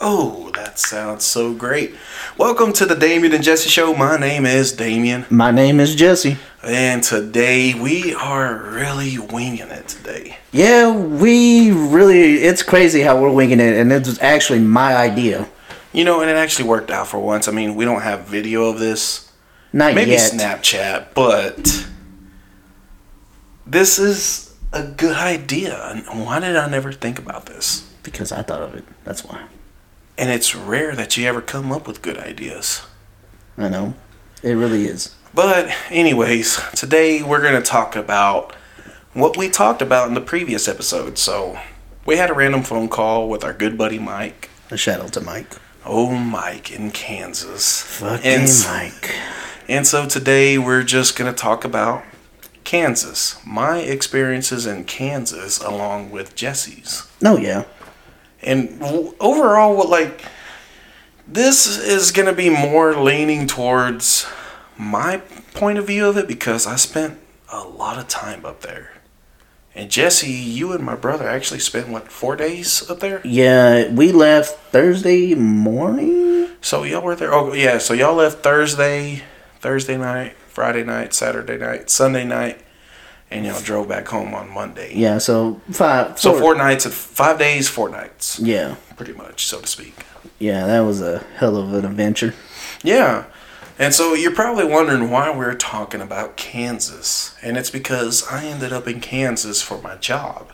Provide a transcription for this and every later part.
Oh, that sounds so great. Welcome to the Damien and Jesse Show. My name is Damien, My name is Jesse. and today we are really winging it today. Yeah, we really, it's crazy how we're winging it, and it was actually my idea. You know, and it actually worked out for once. I mean, we don't have video of this, Not maybe yet. Snapchat, but this is a good idea. Why did I never think about this? Because I thought of it. That's why. And it's rare that you ever come up with good ideas. I know. It really is. But, anyways, today we're going to talk about what we talked about in the previous episode. So, we had a random phone call with our good buddy Mike. A shout out to Mike. Oh, Mike in Kansas. Fucking And Mike. And so today we're just going to talk about Kansas, my experiences in Kansas along with Jesse's. No, yeah. And overall, what like this is going to be more leaning towards my point of view of it because I spent a lot of time up there. And Jesse, you and my brother actually spent what four days up there. Yeah, we left Thursday morning. So y'all were there. Oh yeah, so y'all left Thursday, Thursday night, Friday night, Saturday night, Sunday night, and y'all drove back home on Monday. Yeah, so five. So four nights, five days, four nights, Yeah, pretty much, so to speak. yeah, that was a hell of an adventure. Yeah. And so you're probably wondering why we're talking about Kansas. And it's because I ended up in Kansas for my job.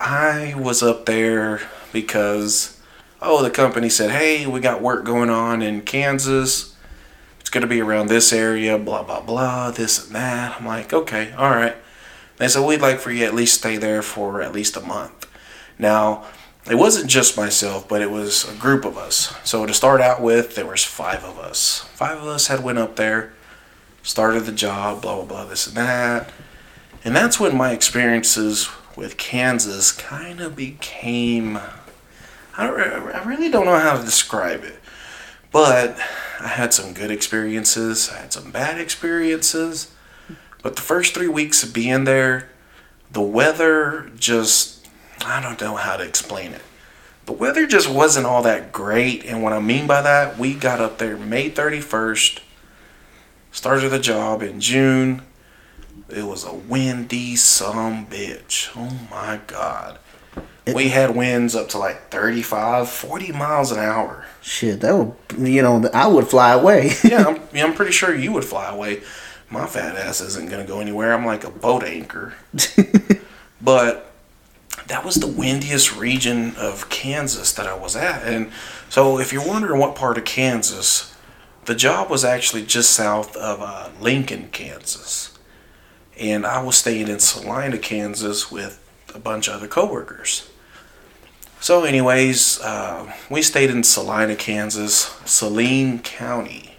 I was up there because, oh, the company said, hey, we got work going on in Kansas. Going to be around this area, blah, blah, blah, this and that. I'm like, okay, all right. They said, we'd like for you at least stay there for at least a month. Now, it wasn't just myself, but it was a group of us. So to start out with, there was five of us. Five of us had went up there, started the job, blah blah blah, this and that, and that's when my experiences with Kansas kind of became. I, don't, I really don't know how to describe it, but I had some good experiences. I had some bad experiences, but the first three weeks of being there, the weather just I don't know how to explain it. The weather just wasn't all that great, and what I mean by that, we got up there May 31st, started the job in June. It was a windy some bitch. Oh my god. We had winds up to like 35, 40 miles an hour. Shit, that would you know I would fly away. Yeah, I'm, yeah, I'm pretty sure you would fly away. My fat ass isn't gonna go anywhere. I'm like a boat anchor. but that was the windiest region of Kansas that I was at. And so, if you're wondering what part of Kansas, the job was actually just south of uh, Lincoln, Kansas. And I was staying in Salina, Kansas with a bunch of other coworkers. So, anyways, uh, we stayed in Salina, Kansas, Saline County.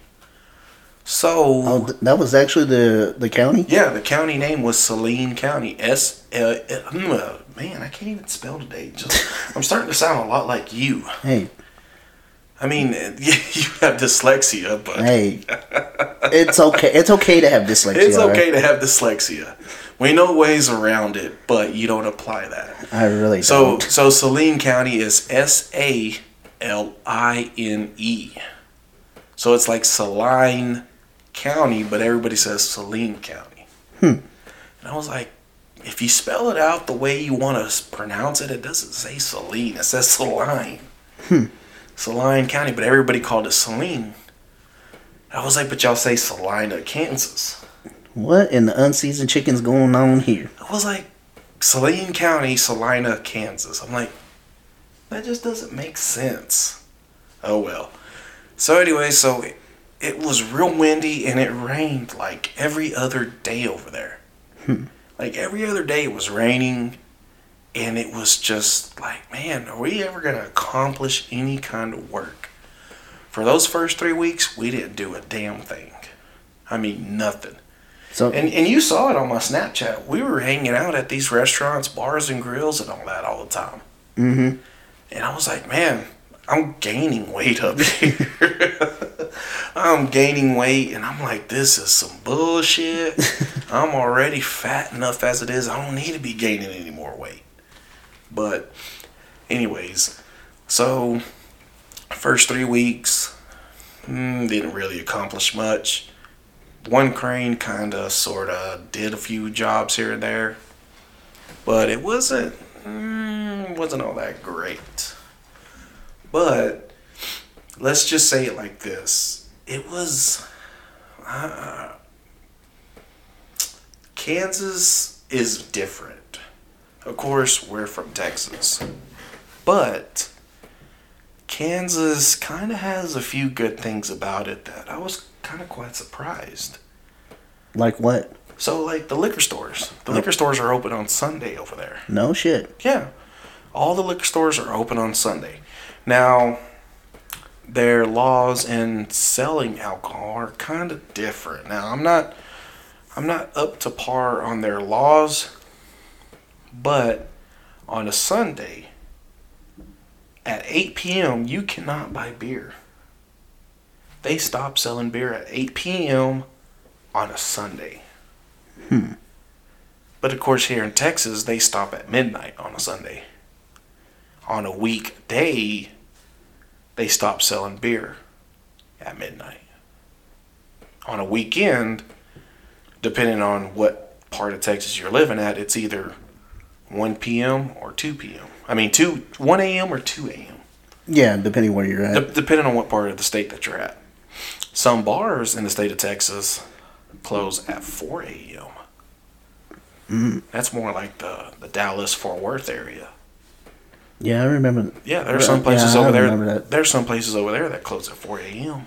So, oh, th- that was actually the the county. yeah, the county name was Saline County. S. Uh, uh, mm, uh, man, I can't even spell today. Just, I'm starting to sound a lot like you. Hey, I mean, you have dyslexia, but hey, it's okay. It's okay to have dyslexia. it's all right? okay to have dyslexia. We know ways around it, but you don't apply that. I really So, don't. so Saline County is S A L I N E. So it's like Saline County, but everybody says Saline County. Hmm. And I was like, if you spell it out the way you want to pronounce it, it doesn't say Saline. It says Saline. Hmm. Saline County, but everybody called it Saline. I was like, but y'all say Salina, Kansas. What in the unseasoned chicken's going on here? It was like, Saline County, Salina, Kansas. I'm like, that just doesn't make sense. Oh well. So anyway, so it, it was real windy and it rained like every other day over there. Hmm. Like every other day it was raining and it was just like, man, are we ever going to accomplish any kind of work? For those first three weeks, we didn't do a damn thing. I mean, nothing. So And and you saw it on my Snapchat. We were hanging out at these restaurants, bars, and grills, and all that all the time. hmm And I was like, man, I'm gaining weight up here. I'm gaining weight, and I'm like, this is some bullshit. I'm already fat enough as it is. I don't need to be gaining any more weight. But, anyways, so first three weeks mm, didn't really accomplish much. One crane kind of, sort of did a few jobs here and there, but it wasn't mm, wasn't all that great. But let's just say it like this: it was. Uh, Kansas is different. Of course, we're from Texas. But Kansas kind of has a few good things about it that I was kind of quite surprised. Like what? So, like the liquor stores. The liquor oh. stores are open on Sunday over there. No shit. Yeah. All the liquor stores are open on Sunday. Now, their laws in selling alcohol are kind of different. Now, I'm not I'm not up to par on their laws, but on a Sunday at 8 p.m., you cannot buy beer. They stop selling beer at 8 p.m. on a Sunday. Hmm. But of course, here in Texas, they stop at midnight on a Sunday. On a weekday, they stop selling beer at midnight. On a weekend, depending on what part of Texas you're living at, it's either 1 p.m. or 2 p.m. I mean, 2 1 a.m. or 2 a.m. Yeah, depending where you're at. De- depending on what part of the state that you're at. Some bars in the state of Texas close at 4 a.m. Mm. That's more like the, the Dallas Fort Worth area. Yeah, I remember. Yeah, there's some places Yeah, over there. There's some places over there that close at 4 a.m.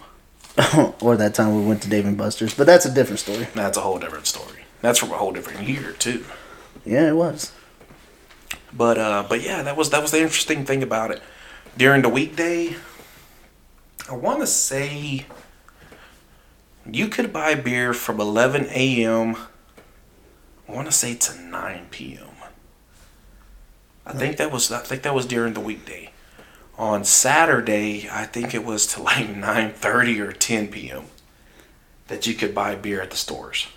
or that time we went to Dave and Buster's, but that's a different story. That's a whole different story. That's from a whole different year too. Yeah, it was. But uh, but yeah, that was that was the interesting thing about it. During the weekday, I want to say you could buy beer from 11 a.m. I want to say to 9 p.m. I think that was I think that was during the weekday. On Saturday, I think it was to like 9:30 or 10 p.m. that you could buy beer at the stores.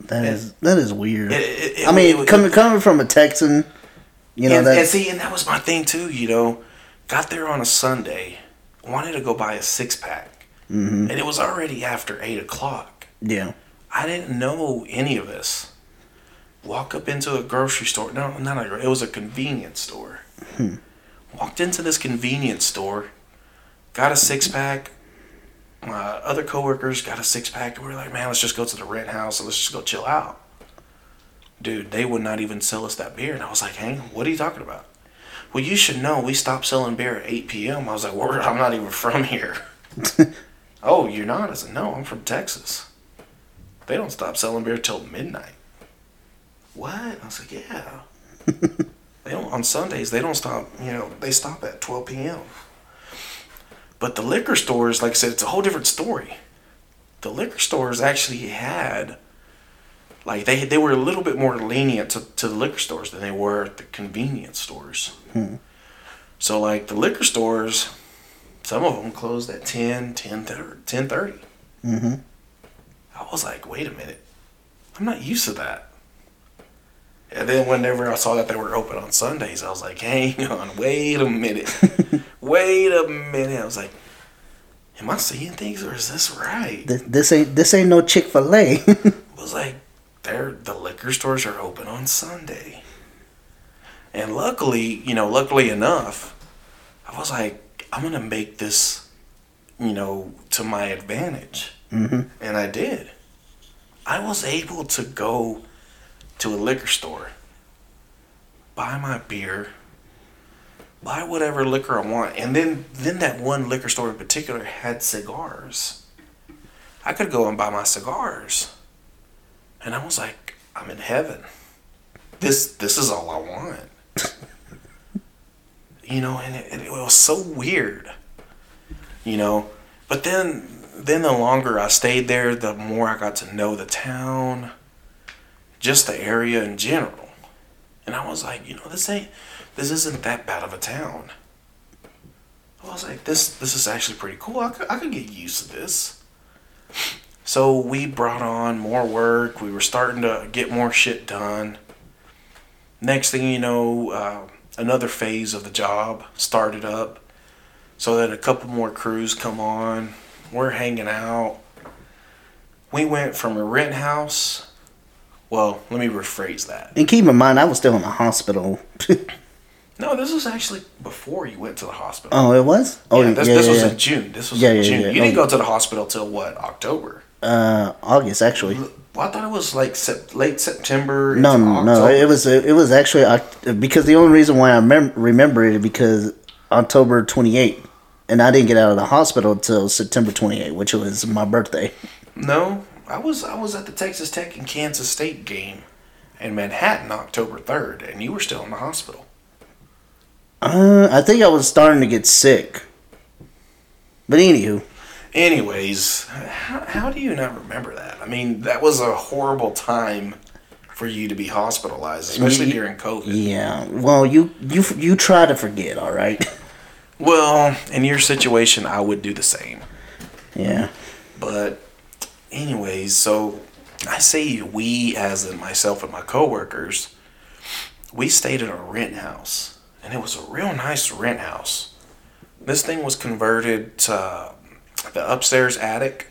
That is that is weird. It- it- it- I mean, coming coming from a Texan, you know and, that. and see, and that was my thing too. You know, got there on a Sunday, wanted to go buy a six pack, hmm and it was already after eight o'clock. Yeah. I didn't know any of this. Walk up into a grocery store. No, not a. It was a convenience store. Hmm. Walked into this convenience store, got a six pack. My other coworkers got a six pack, and we were like, "Man, let's just go to the rent house and let's just go chill out." Dude, they would not even sell us that beer, and I was like, "Hang, what are you talking about?" Well, you should know we stopped selling beer at eight p.m. I was like, "Word, I'm not even from here." oh, you're not? I said, "No, I'm from Texas." They don't stop selling beer till midnight. What? I was like, yeah. they don't on Sundays. They don't stop. You know, they stop at twelve p.m. But the liquor stores, like I said, it's a whole different story. The liquor stores actually had, like they they were a little bit more lenient to, to the liquor stores than they were at the convenience stores. Hmm. So like the liquor stores, some of them closed at 10, 10, 10 30. hmm I was like, wait a minute. I'm not used to that. And then whenever I saw that they were open on Sundays, I was like, hang on, wait a minute. wait a minute. I was like, am I seeing things or is this right? This, this ain't this ain't no Chick Fil A. Was like, they're, the liquor stores are open on Sunday. And luckily, you know, luckily enough, I was like, I'm going to make this, you know, to my advantage. hmm And I did. I was able to go to a liquor store, buy my beer, buy whatever liquor I want, and then then that one liquor store in particular had cigars. I could go and buy my cigars. And I was like, I'm in heaven. This this is all I want. you know, and it, it was so weird. You know, but then then the longer I stayed there, the more I got to know the town, just the area in general. And I was like, you know, this ain't this isn't that bad of a town. I was like, this this is actually pretty cool. I could, I could get used to this. So we brought on more work. We were starting to get more shit done. Next thing you know, uh, another phase of the job started up. So that a couple more crews come on. We're hanging out. We went from a rent house. Well, let me rephrase that. And keep in mind, I was still in the hospital. No, this was actually before you went to the hospital. oh, it was. Oh, yeah, this, yeah, this yeah, was yeah. in June. This was Yeah, in June. yeah. You didn't Oh. go to the hospital till what? October. Uh, August actually. Well, I thought it was like sep- late September. No, no, no. It was it was actually because the only reason why I mem- remember it is because October 28th, and I didn't get out of the hospital until September 28th, which was my birthday. No, I was I was at the Texas Tech and Kansas State game in Manhattan October third, and you were still in the hospital. Uh, I think I was starting to get sick. But anywho, Anyways, how, how do you not remember that? I mean, that was a horrible time for you to be hospitalized, especially Ye- during COVID. yeah. Well, you you you try to forget, all right? Well, in your situation, I would do the same. Yeah. But, anyways, so I say we, as in myself and my coworkers, we stayed in a rent house, and it was a real nice rent house. This thing was converted to the upstairs attic.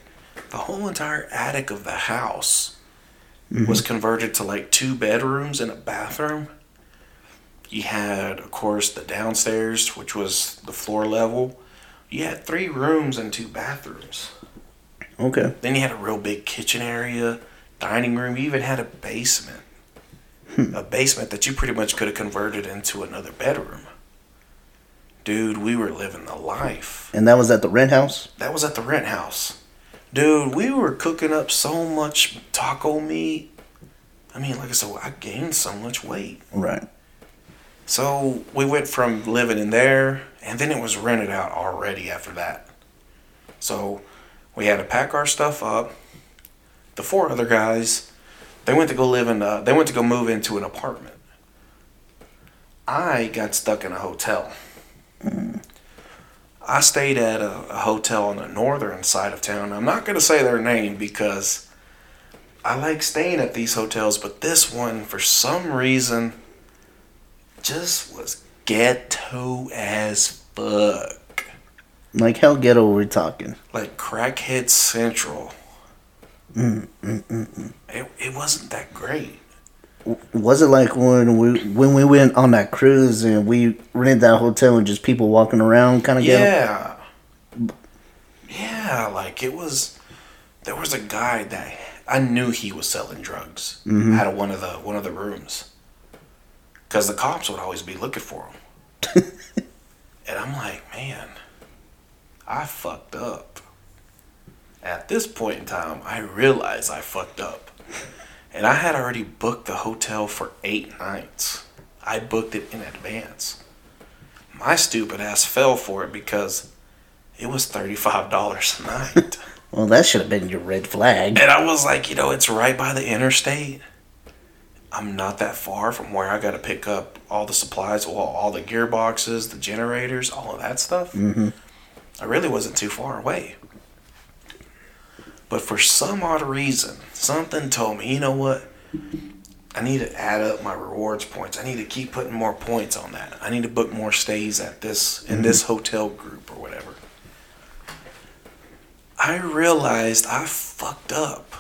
The whole entire attic of the house mm-hmm. was converted to like two bedrooms and a bathroom. You had, of course, the downstairs, which was the floor level. You had three rooms and two bathrooms. Okay. Then you had a real big kitchen area, dining room. You even had a basement. Hmm. A basement that you pretty much could have converted into another bedroom. Dude, we were living the life. And that was at the rent house. That was at the rent house. Dude, we were cooking up so much taco meat. I mean, like I said, I gained so much weight. Right. So we went from living in there, and then it was rented out already after that. So we had to pack our stuff up. The four other guys, they went to go live in. A, they went to go move into an apartment. I got stuck in a hotel. I stayed at a, a hotel on the northern side of town. I'm not going to say their name because I like staying at these hotels, but this one, for some reason, just was ghetto as fuck. Like how ghetto we're talking. Like crackhead central. Mm, mm, mm, mm. It, it wasn't that great. Was it like when we when we went on that cruise and we rented that hotel and just people walking around kind of? Yeah. Yeah, like it was. There was a guy that I knew he was selling drugs mm-hmm. out of one of the one of the rooms, because the cops would always be looking for him. and I'm like, man, I fucked up. At this point in time, I realized I fucked up, and I had already booked the hotel for eight nights. I booked it in advance. My stupid ass fell for it because it was $35 a night. Well, that should have been your red flag. and I was like, you know, it's right by the interstate. I'm not that far from where I got to pick up all the supplies, well, all the gearboxes, the generators, all of that stuff. Mhm. I really wasn't too far away. But for some odd reason, something told me, you know what? I need to add up my rewards points. I need to keep putting more points on that. I need to book more stays at this in mm-hmm. this hotel group or whatever. I realized I fucked up.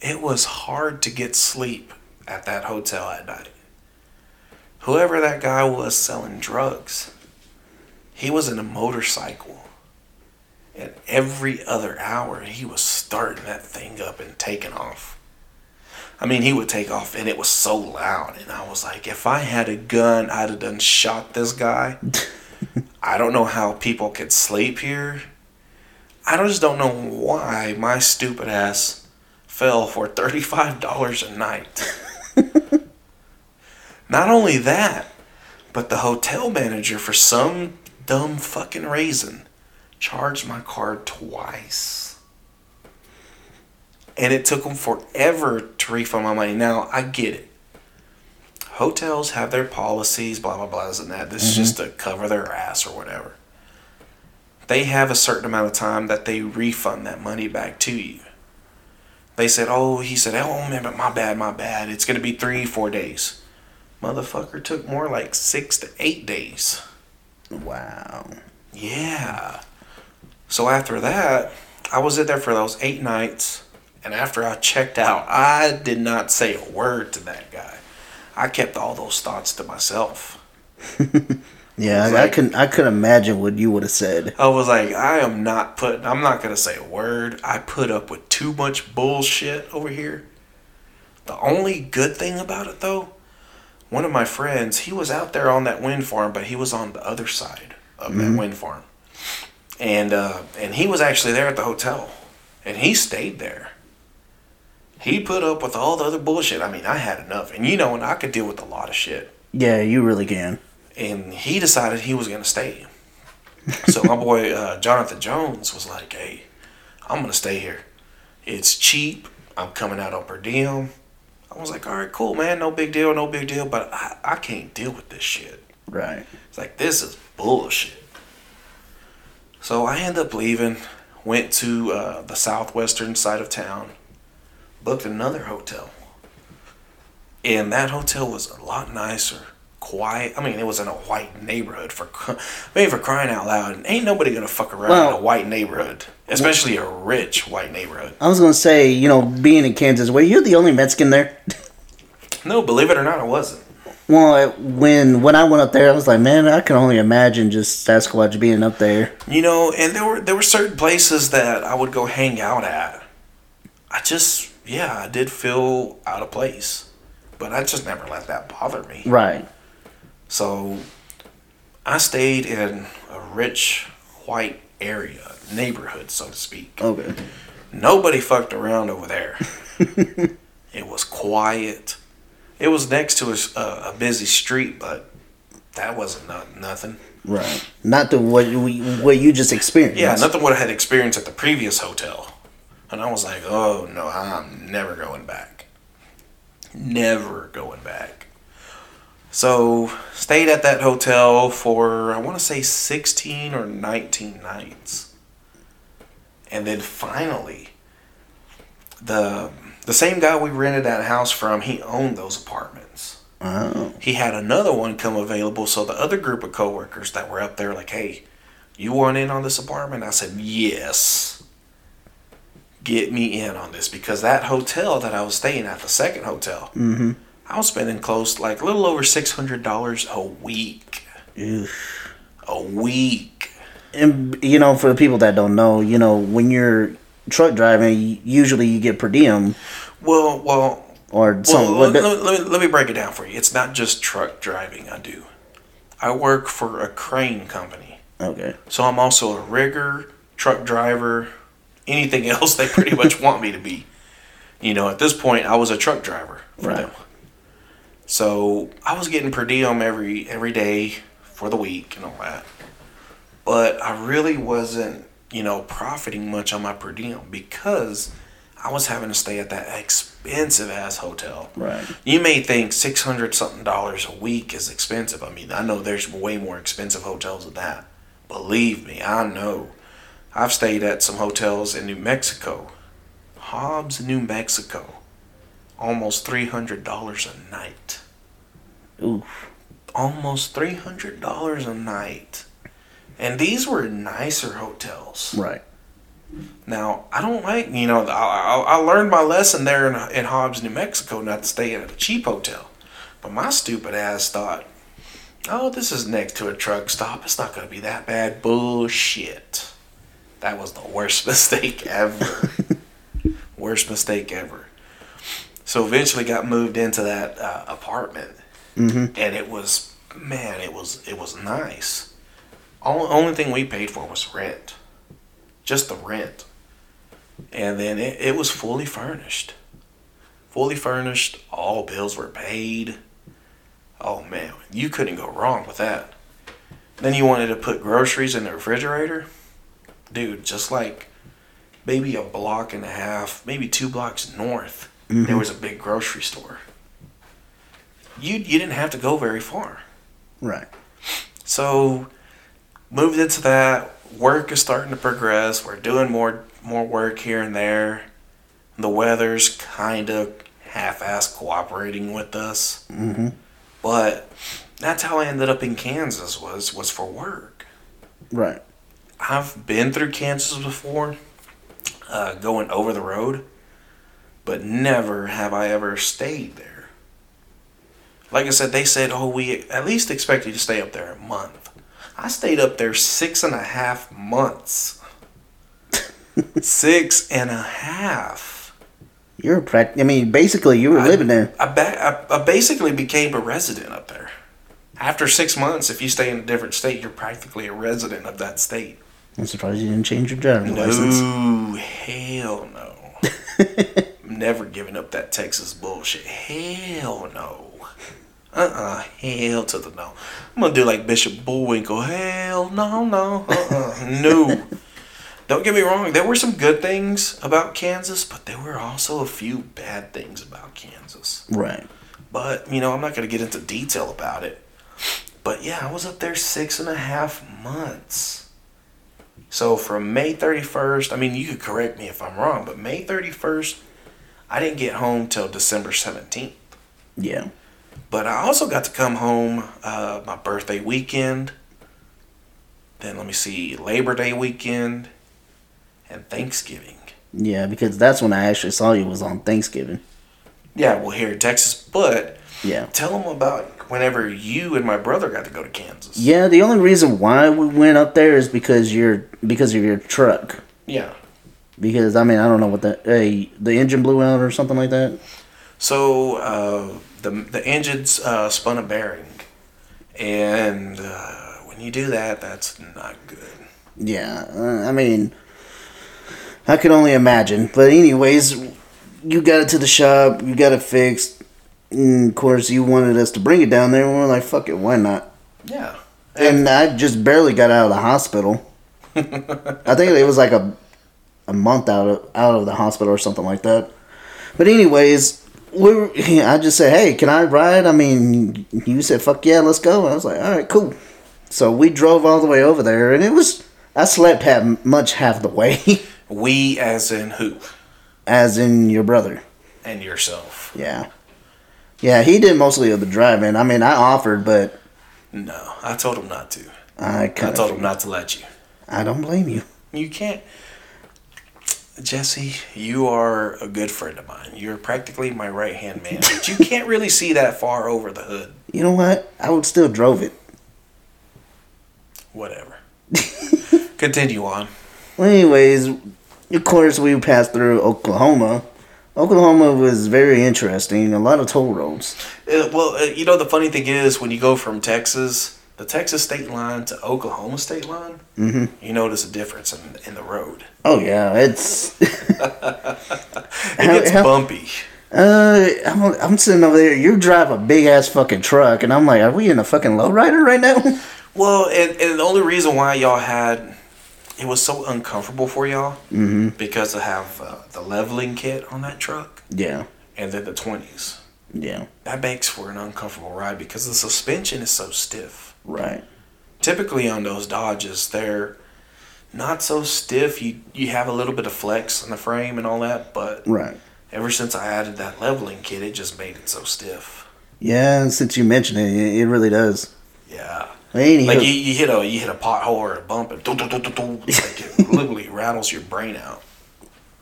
It was hard to get sleep at that hotel at night. Whoever that guy was selling drugs, he was in a motorcycle. And every other hour, he was starting that thing up and taking off. I mean, he would take off, and it was so loud. And I was like, if I had a gun, I'd have done shot this guy. I don't know how people could sleep here. I just don't know why my stupid ass fell for $35 a night. Not only that, but the hotel manager, for some dumb fucking reason, charged my card twice. And it took them forever to refund my money. Now, I get it. Hotels have their policies, blah, blah, blah, and that. This is just mm-hmm. to cover their ass or whatever. They have a certain amount of time that they refund that money back to you. They said, "Oh," he said, "Oh man, but my bad, my bad. It's gonna be three, four days." Motherfucker took more like six to eight days. Wow. Yeah. So after that, I was in there for those eight nights, and after I checked out, I did not say a word to that guy. I kept all those thoughts to myself. Yeah, I, I like- couldn't. I couldn't imagine what you would have said. I was like, I am not putting. I'm not gonna say a word. I put up with too much bullshit over here. The only good thing about it, though, one of my friends, he was out there on that wind farm, but he was on the other side of that mm-hmm. wind farm, and uh, and he was actually there at the hotel, and he stayed there. He put up with all the other bullshit. I mean, I had enough, and you know, and I could deal with a lot of shit Yeah, you really can. and he decided he was going to stay. so my boy uh, Jonathan Jones was like, "Hey, I'm going to stay here. It's cheap. I'm coming out on per diem." I was like, "All right, cool, man. No big deal. No big deal." But I, I can't deal with this shit. Right. It's like this is bullshit. So I end up leaving. Went to uh, the southwestern side of town. Booked another hotel. And that hotel was a lot nicer, quiet. I mean, it was in a white neighborhood for, I mean, for crying out loud. Ain't nobody gonna fuck around in a white neighborhood, especially a rich white neighborhood. I was gonna say, you know, being in Kansas, were you the only Mexican there? No, believe it or not, I wasn't. Well, when when I went up there, I was like, man, I can only imagine just Sasquatch being up there. You know, and there were there were certain places that I would go hang out at. I just yeah, I did feel out of place. But I just never let that bother me. Right. So I stayed in a rich white area, neighborhood, so to speak. Okay. Nobody fucked around over there. it was quiet. It was next to a busy street, but that wasn't not, nothing. Right. Not the what you what you just experienced. Yeah, nothing what I had experienced at the previous hotel. And I was like, oh no, I'm never going back. Never going back. So, stayed at that hotel for, I want to say 16 or 19 nights. And then finally, the the same guy we rented that house from, he owned those apartments Oh. he had another one come available. So the other group of coworkers that were up there, like, hey, you want in on this apartment? I said, yes. Get me in on this because that hotel that I was staying at, the second hotel, Mm-hmm. I was spending close, like, a little over six hundred dollars a week. Oof. A week. And you know, for the people that don't know, you know, when you're truck driving, usually you get per diem Well, well, or Well, let, let, let me, let me break it down for you. It's not just truck driving I do. I work for a crane company. okay. So I'm also a rigger, truck driver, anything else they pretty much want me to be. You know, at this point, I was a truck driver for Right. them. So I was getting per diem every every day for the week and all that. But I really wasn't, you know, profiting much on my per diem because I was having to stay at that expensive ass hotel. Right. You may think six hundred something dollars a week is expensive. I mean, I know there's way more expensive hotels than that. Believe me, I know. I've stayed at some hotels in New Mexico, Hobbs, New Mexico, almost three hundred dollars a night. Oof. Almost three hundred dollars a night, and these were nicer hotels. Right. Now, I don't like, you know, I, I, I learned my lesson there in, in Hobbs, New Mexico, not to stay at a cheap hotel. But my stupid ass thought, oh, this is next to a truck stop. It's not going to be that bad. Bullshit. That was the worst mistake ever. worst mistake ever. So eventually got moved into that uh, apartment. Mm-hmm. And it was, man, it was, it was nice. Only, only thing we paid for was rent just the rent. And then it, it was fully furnished. Fully furnished, all bills were paid. Oh man, you couldn't go wrong with that. Then you wanted to put groceries in the refrigerator? Dude, just like maybe a block and a half, maybe two blocks north, there mm-hmm. was a big grocery store. You you didn't have to go very far. Right. So moved into that. Work is starting to progress. We're doing more more work here and there. The weather's kind of half-ass cooperating with us. Mm-hmm. But that's how I ended up in Kansas was was for work. Right. I've been through Kansas before, uh, going over the road, but never have I ever stayed there. Like I said, they said, "Oh, we at least expect you to stay up there a month." I stayed up there six and a half months. six and a half. You're pract. I mean, basically, you were I- living there. I, ba- I, I basically became a resident up there. After six months, if you stay in a different state, you're practically a resident of that state. I'm surprised you didn't change your driving license. No, hell no. I'm never giving up that Texas bullshit. Hell no. Uh-uh. Hell to the no. I'm gonna do like Bishop Bullwinkle. Hell no, no. Uh-uh. no. Don't get me wrong. There were some good things about Kansas, but there were also a few bad things about Kansas. Right. But, you know, I'm not to get into detail about it. But yeah, I was up there six and a half months. So from May 31st, I mean, you could correct me if I'm wrong, but May 31st, I didn't get home till December 17th. Yeah. But I also got to come home uh, my birthday weekend. Then let me see, Labor Day weekend and Thanksgiving. Yeah, because that's when I actually saw you was on Thanksgiving. Yeah, well, here in Texas. But Yeah. tell them about whenever you and my brother got to go to Kansas. Yeah, the only reason why we went up there is because you're because of your truck. Yeah. Because I mean, I don't know what the uh, the engine blew out or something like that. So uh, the the engine's uh, spun a bearing, and uh, when you do that, that's not good. Yeah, uh, I mean, I could only imagine. But anyways, you got it to the shop, you got it fixed. And of course, you wanted us to bring it down there. and we're like, "Fuck it, why not?" Yeah. And I just barely got out of the hospital. I think it was like a a month out of out of the hospital or something like that. But anyways, we were, I just said, "Hey, can I ride?" I mean, you said, "Fuck yeah, let's go." I was like, "All right, cool." So we drove all the way over there, and it was I slept half much half the way, we, as in who, as in your brother. and yourself. Yeah, yeah, he did mostly of the driving. I mean, I offered, but No, I told him not to. I I told him not to let you. I don't blame you. You can't. Jesse, you are a good friend of mine. You're practically my right hand man, but you can't really see that far over the hood. You know what? I would still drove it. Whatever. Continue on. Well, anyways, of course, we passed through Oklahoma. Oklahoma was very interesting. A lot of toll roads. Uh, well, uh, you know, the funny thing is, when you go from Texas, the Texas state line to Oklahoma state line, Mhm. you notice a difference in, in the road. Oh yeah, it's. It gets how- bumpy. uh, I'm, I'm sitting over there. You drive a big ass fucking truck, and I'm like, are we in a fucking lowrider right now? Well, and, and the only reason why y'all had it was so uncomfortable for y'all mm-hmm. because I have uh, the leveling kit on that truck Yeah, and then the twenties. yeah, That makes for an uncomfortable ride because the suspension is so stiff. Right. Typically on those Dodges, they're not so stiff. You you have a little bit of flex in the frame and all that, but Right. ever since I added that leveling kit, it just made it so stiff. Yeah, and since you mentioned it, it, really does. Yeah. Like you, you hit a you hit a pothole or a bump and like it literally rattles your brain out.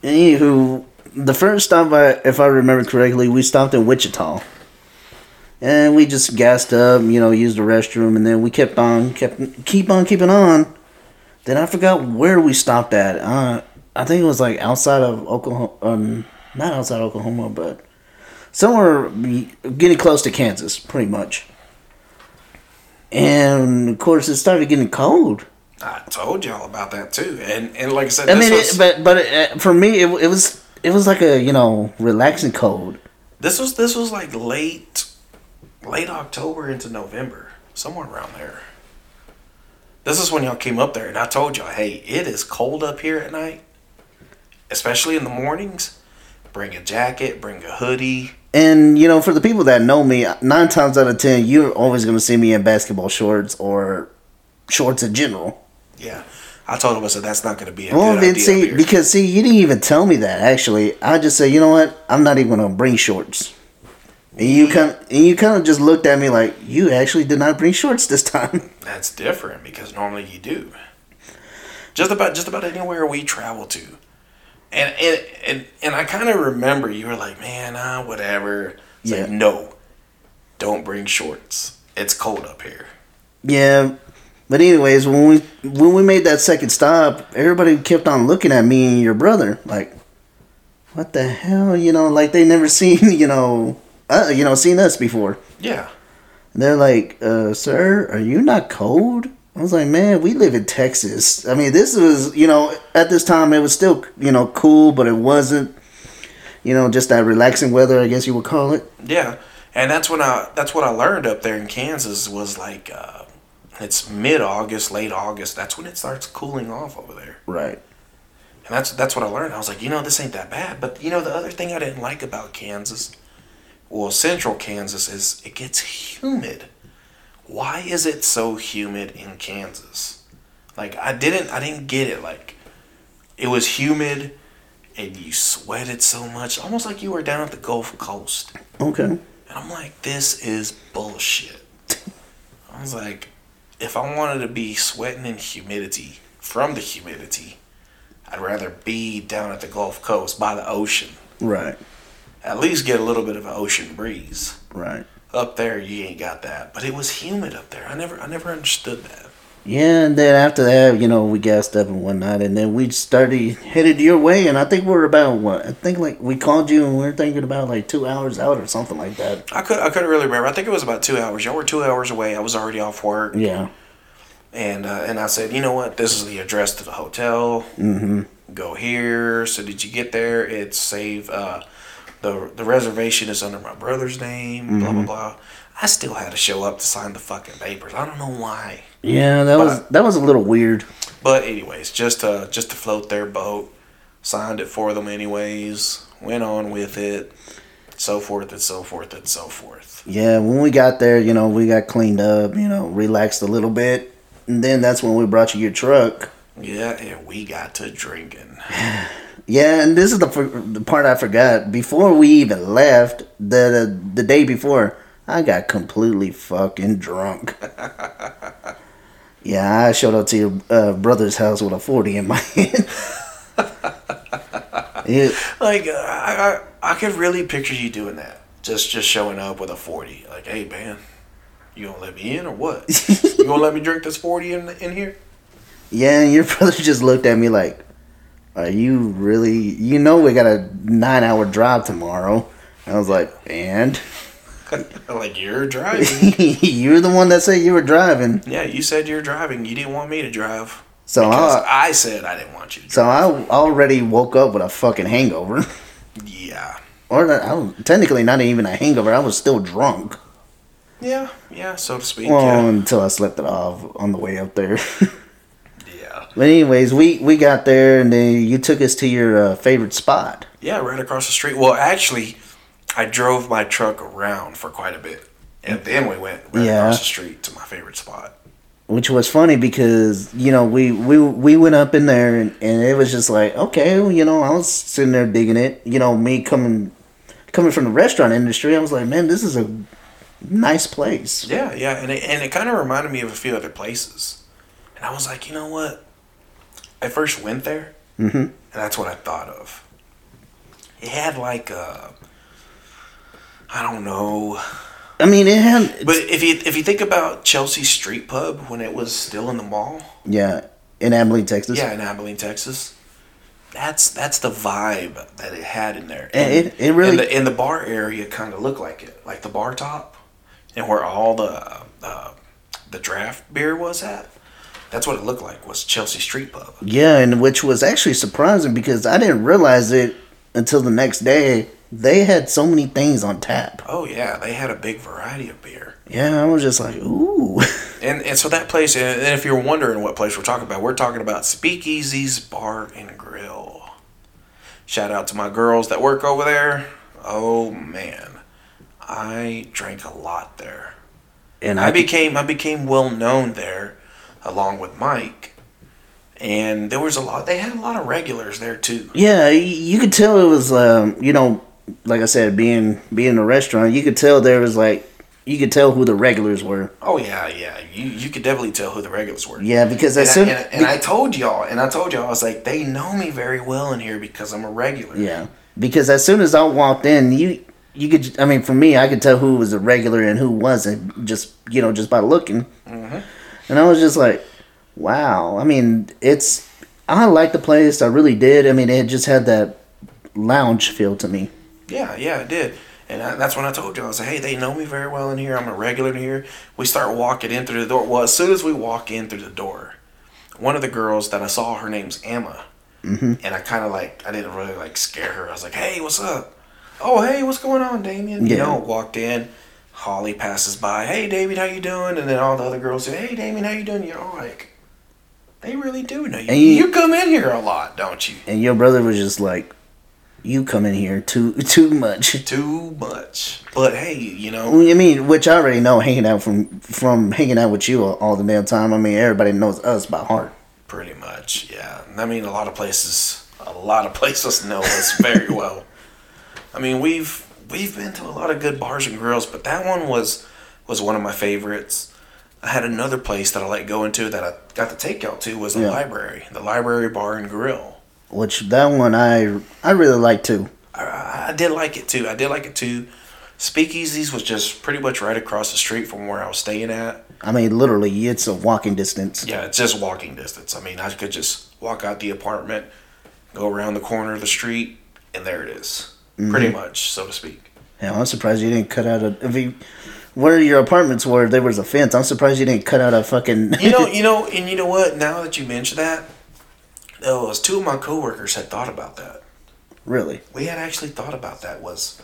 Anywho, the first stop, I, if I remember correctly, we stopped in Wichita, and we just gassed up, you know, used the restroom, and then we kept on, kept keep on keeping on. Then I forgot where we stopped at. Uh, I think it was like outside of Oklahoma, um, not outside Oklahoma, but somewhere getting close to Kansas, pretty much. And of course, it started getting cold. I told y'all about that too, and and like I said, I this mean, was it, but but it, for me, it, it was it was like a you know relaxing cold. this was this was like late late October into November, somewhere around there. This is when y'all came up there, and I told y'all, hey, it is cold up here at night, especially in the mornings. Bring a jacket, bring a hoodie. And you know, for the people that know me, nine times out of ten, you're always going to see me in basketball shorts or shorts in general. Yeah, I told him I said that's not going to be a Well, good then idea. see, because see, you didn't even tell me that. Actually, I just said, you know what? I'm not even gonna bring shorts. And you kind and you kind of just looked at me like you actually did not bring shorts this time. That's different because normally you do. Just about just about anywhere we travel to, and and and, and I kind of remember you were like, man, ah, whatever. It's Yeah. like, no, don't bring shorts. It's cold up here. Yeah, but anyways, when we when we made that second stop, everybody kept on looking at me and your brother like, what the hell? You know, like they never seen you know, uh, you know, seen us before. Yeah, And they're like, uh, sir, are you not cold? I was like, man, we live in Texas. I mean, this was, you know, at this time it was still, you know, cool, but it wasn't, you know, just that relaxing weather, I guess you would call it. yeah, and that's when I that's what I learned up there in Kansas was like, uh, it's mid August, late August. That's when it starts cooling off over there. Right. And that's that's what I learned. I was like, you know, this ain't that bad. But you know, the other thing I didn't like about Kansas, well, central Kansas is it gets humid. Why is it so humid in Kansas? Like I didn't I didn't get it. Like it was humid and you sweated so much, almost like you were down at the Gulf Coast. Okay. And I'm like, this is bullshit. I was like, if I wanted to be sweating in humidity from the humidity, I'd rather be down at the Gulf Coast by the ocean. Right. At least get a little bit of an ocean breeze. Right. Up there, you ain't got that. But it was humid up there. I never, I never understood that. Yeah, and then after that, you know, we gassed up and whatnot, and then we started headed your way, and I think we are about what? I think like we called you and we were thinking about like two hours out or something like that. I could, I couldn't really remember. I think it was about two hours. Y'all were two hours away. I was already off work, Yeah. and uh, and I said, you know what? This is the address to the hotel. Mm-hmm. go here. So did you get there? It's save uh, the the reservation is under my brother's name. Blah blah mm-hmm. blah. I still had to show up to sign the fucking papers. I don't know why. Yeah, that was that was a little weird. But anyways, just to just to float their boat, signed it for them anyways. Went on with it, so forth and so forth and so forth. Yeah, when we got there, you know, we got cleaned up, you know, relaxed a little bit, and then that's when we brought you your truck. Yeah, and we got to drinking. Yeah, and this is the the part I forgot. Before we even left, the the day before, I got completely fucking drunk. yeah, I showed up to your uh, brother's house with a forty in my hand. Yeah, Like uh, I, I I could really picture you doing that. Just just showing up with a forty. Like, hey man, you gonna let me in or what? you gonna let me drink this forty in in here? yeah, and your brother just looked at me like, "Are you really? You know, we got a nine hour drive tomorrow." I was like, "And like you're driving. you're the one that said you were driving." yeah, you said you're driving. You didn't want me to drive. So Because I, I said I didn't want you to so. I already woke up with a fucking hangover. yeah. Or I was technically not even a hangover. I was still drunk. Yeah, yeah, so to speak. Well, yeah. until I slept it off on the way up there. but anyways, we we got there and then you took us to your uh, favorite spot. Yeah, right across the street. Well, actually, I drove my truck around for quite a bit. And then we went right Yeah. across the street to my favorite spot. which was funny because you know we we we went up in there and, and it was just like okay well, you know I was sitting there digging it you know me coming coming from the restaurant industry I was like man this is a nice place Yeah, yeah, and it, and it kind of reminded me of a few other places, and I was like, you know what? I first went there, Mhm. and that's what I thought of. It had like a, I don't know, I mean it had but if you if you think about Chelsea Street Pub when it was still in the mall, yeah in Abilene Texas yeah, in Abilene, Texas, that's that's the vibe that it had in there. And it- it really- and the, and the bar area kind of looked like it, like the bar top, and where all the uh, the draft beer was at. That's what it looked like was Chelsea Street Pub. yeah and which was actually surprising because I didn't realize it until the next day they had so many things on tap Oh yeah, they had a big variety of beer. yeah I was just like ooh And and so that place, and if you're wondering what place we're talking about, we're talking about Speakeasy's Bar and Grill. Shout out to my girls that work over there. Oh man, I drank a lot there. and I I became I became well known there, along with Mike, and there was a lot. They had a lot of regulars there too. Yeah, you could tell it was, um, you know, like I said, being being a restaurant, you could tell there was like, you could tell who the regulars were. Oh yeah, yeah. You you could definitely tell who the regulars were. Yeah, because And, as I, soon, and, and I told y'all, and I told y'all, I was like, they know me very well in here because I'm a regular. yeah, because as soon as I walked in, you you could, I mean, for me, I could tell who was a regular and who wasn't, just you know, just by looking. And I was just like, wow. I mean, it's I like the place, I really did. I mean, it just had that lounge feel to me. Yeah, yeah, it did. And I, that's when I told you, I was like, hey, they know me very well in here. I'm a regular in here. We start walking in through the door. Well, as soon as we walk in through the door, one of the girls that I saw, her name's Emma. Mm-hmm. And I kind of like, I didn't really like scare her. I was like, hey, what's up? Oh, hey, what's going on, Damien? You Yeah. know, walked in. Holly passes by. Hey, David, how you doing? And then all the other girls say, hey, Damien, how you doing? You're all like, they really do know you. And you- you come in here a lot, don't you? And your brother was just like, you come in here too too much. Too much. But hey, you know, I mean, which I already know, hanging out from from hanging out with you all, all the damn time. I mean, everybody knows us by heart. Pretty much, yeah. I mean, a lot of places, a lot of places know us very well. I mean, we've we've been to a lot of good bars and grills, but that one was was one of my favorites. I had another place that I like going to that I got the takeout to was the Yeah. library, the library bar and grill. Which that one I I really like too. I, I did like it too. I did like it too. Speakeasies was just pretty much right across the street from where I was staying at. I mean, literally, it's a walking distance. Yeah, it's just walking distance. I mean, I could just walk out the apartment, go around the corner of the street, and there it is. Pretty mm-hmm. much, so to speak. Yeah, I'm surprised you didn't cut out a. If you, where your apartments were, there was a fence. I'm surprised you didn't cut out a fucking. You know, you know, and you know what? Now that you mention that, oh, as two of my coworkers had thought about that. really? We had actually thought about that was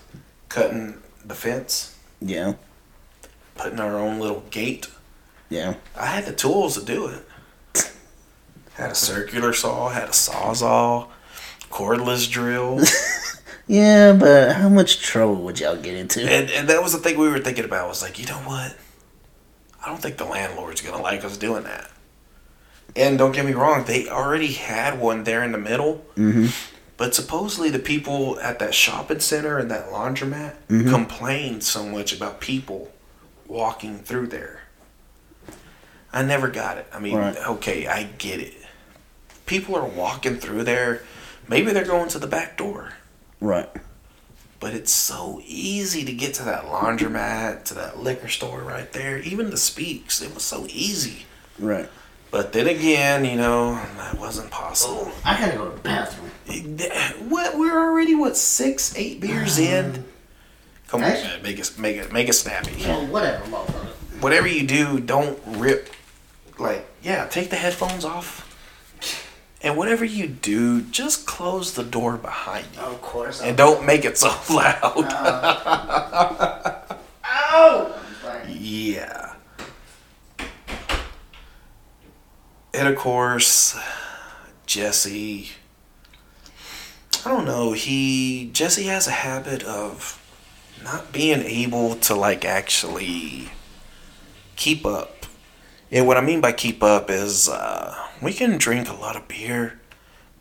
cutting the fence, Yeah, putting our own little gate. yeah. I had the tools to do it. Had a circular saw, had a sawzall, cordless drill. Yeah, but how much trouble would y'all get into? And and that was the thing we were thinking about was like, you know what? I don't think the landlord's gonna like us doing that. And don't get me wrong, they already had one there in the middle. Mm-hmm. But supposedly the people at that shopping center and that laundromat complained so much about people walking through there. I never got it. I mean, Right. okay, I get it. People are walking through there. Maybe they're going to the back door. Right. But it's so easy to get to that laundromat, to that liquor store right there. Even the speaks, it was so easy. Right. But then again, you know, that wasn't possible. I gotta go to the bathroom. What? We're already what six, eight beers uh-huh. in. Come on, man, make it, make it, make it snappy. Oh, whatever, motherfucker. Whatever you do, don't rip. Like, yeah, take the headphones off. And whatever you do, just close the door behind you. Of course. And don't make it so loud. Uh-huh. Ow! Yeah. And of course, Jesse. I don't know. He Jesse has a habit of not being able to like actually keep up. And what I mean by keep up is uh, we can drink a lot of beer,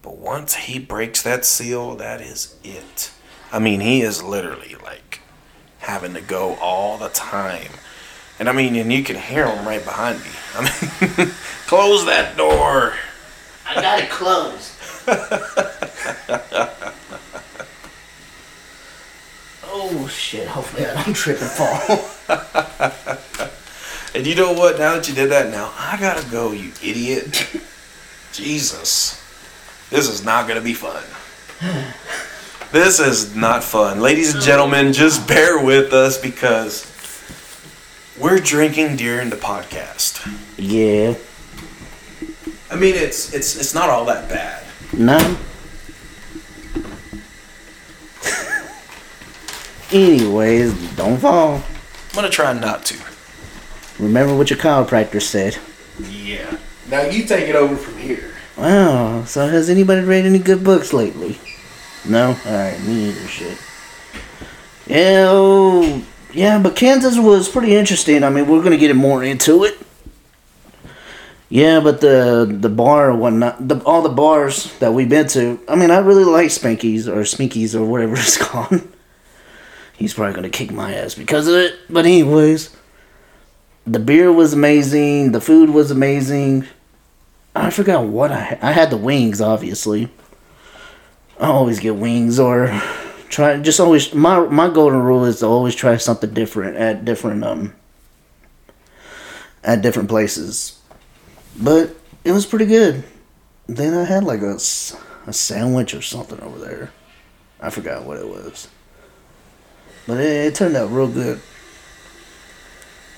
but once he breaks that seal, that is it. I mean, he is literally like having to go all the time. And I mean, and you can hear him right behind me. I mean, close that door. I got it closed. oh shit! Hopefully I don't trip and fall. And you know what? Now that you did that, now I gotta go, you idiot. Jesus. This is not gonna be fun. This is not fun. Ladies and gentlemen, just bear with us because we're drinking during the podcast. yeah. I mean, it's it's it's not all that bad. No. Anyways, don't fall. I'm gonna try not to. Remember what your chiropractor said. Yeah. Now you take it over from here. Wow. So has anybody read any good books lately? No. All right. Me either. Shit. Yeah. oh, yeah. But Kansas was pretty interesting. I mean, we're gonna get more into it. Yeah, but the the bar and whatnot, the, all the bars that we've been to, I mean, I really like Spankies or Sminkies or whatever it's called. He's probably gonna kick my ass because of it. But anyways, the beer was amazing. The food was amazing. I forgot what I I had the wings, obviously. I always get wings or try just always my my golden rule is to always try something different at different um at different places. But it was pretty good. Then I had like a, a sandwich or something over there. I forgot what it was. But it, it turned out real good.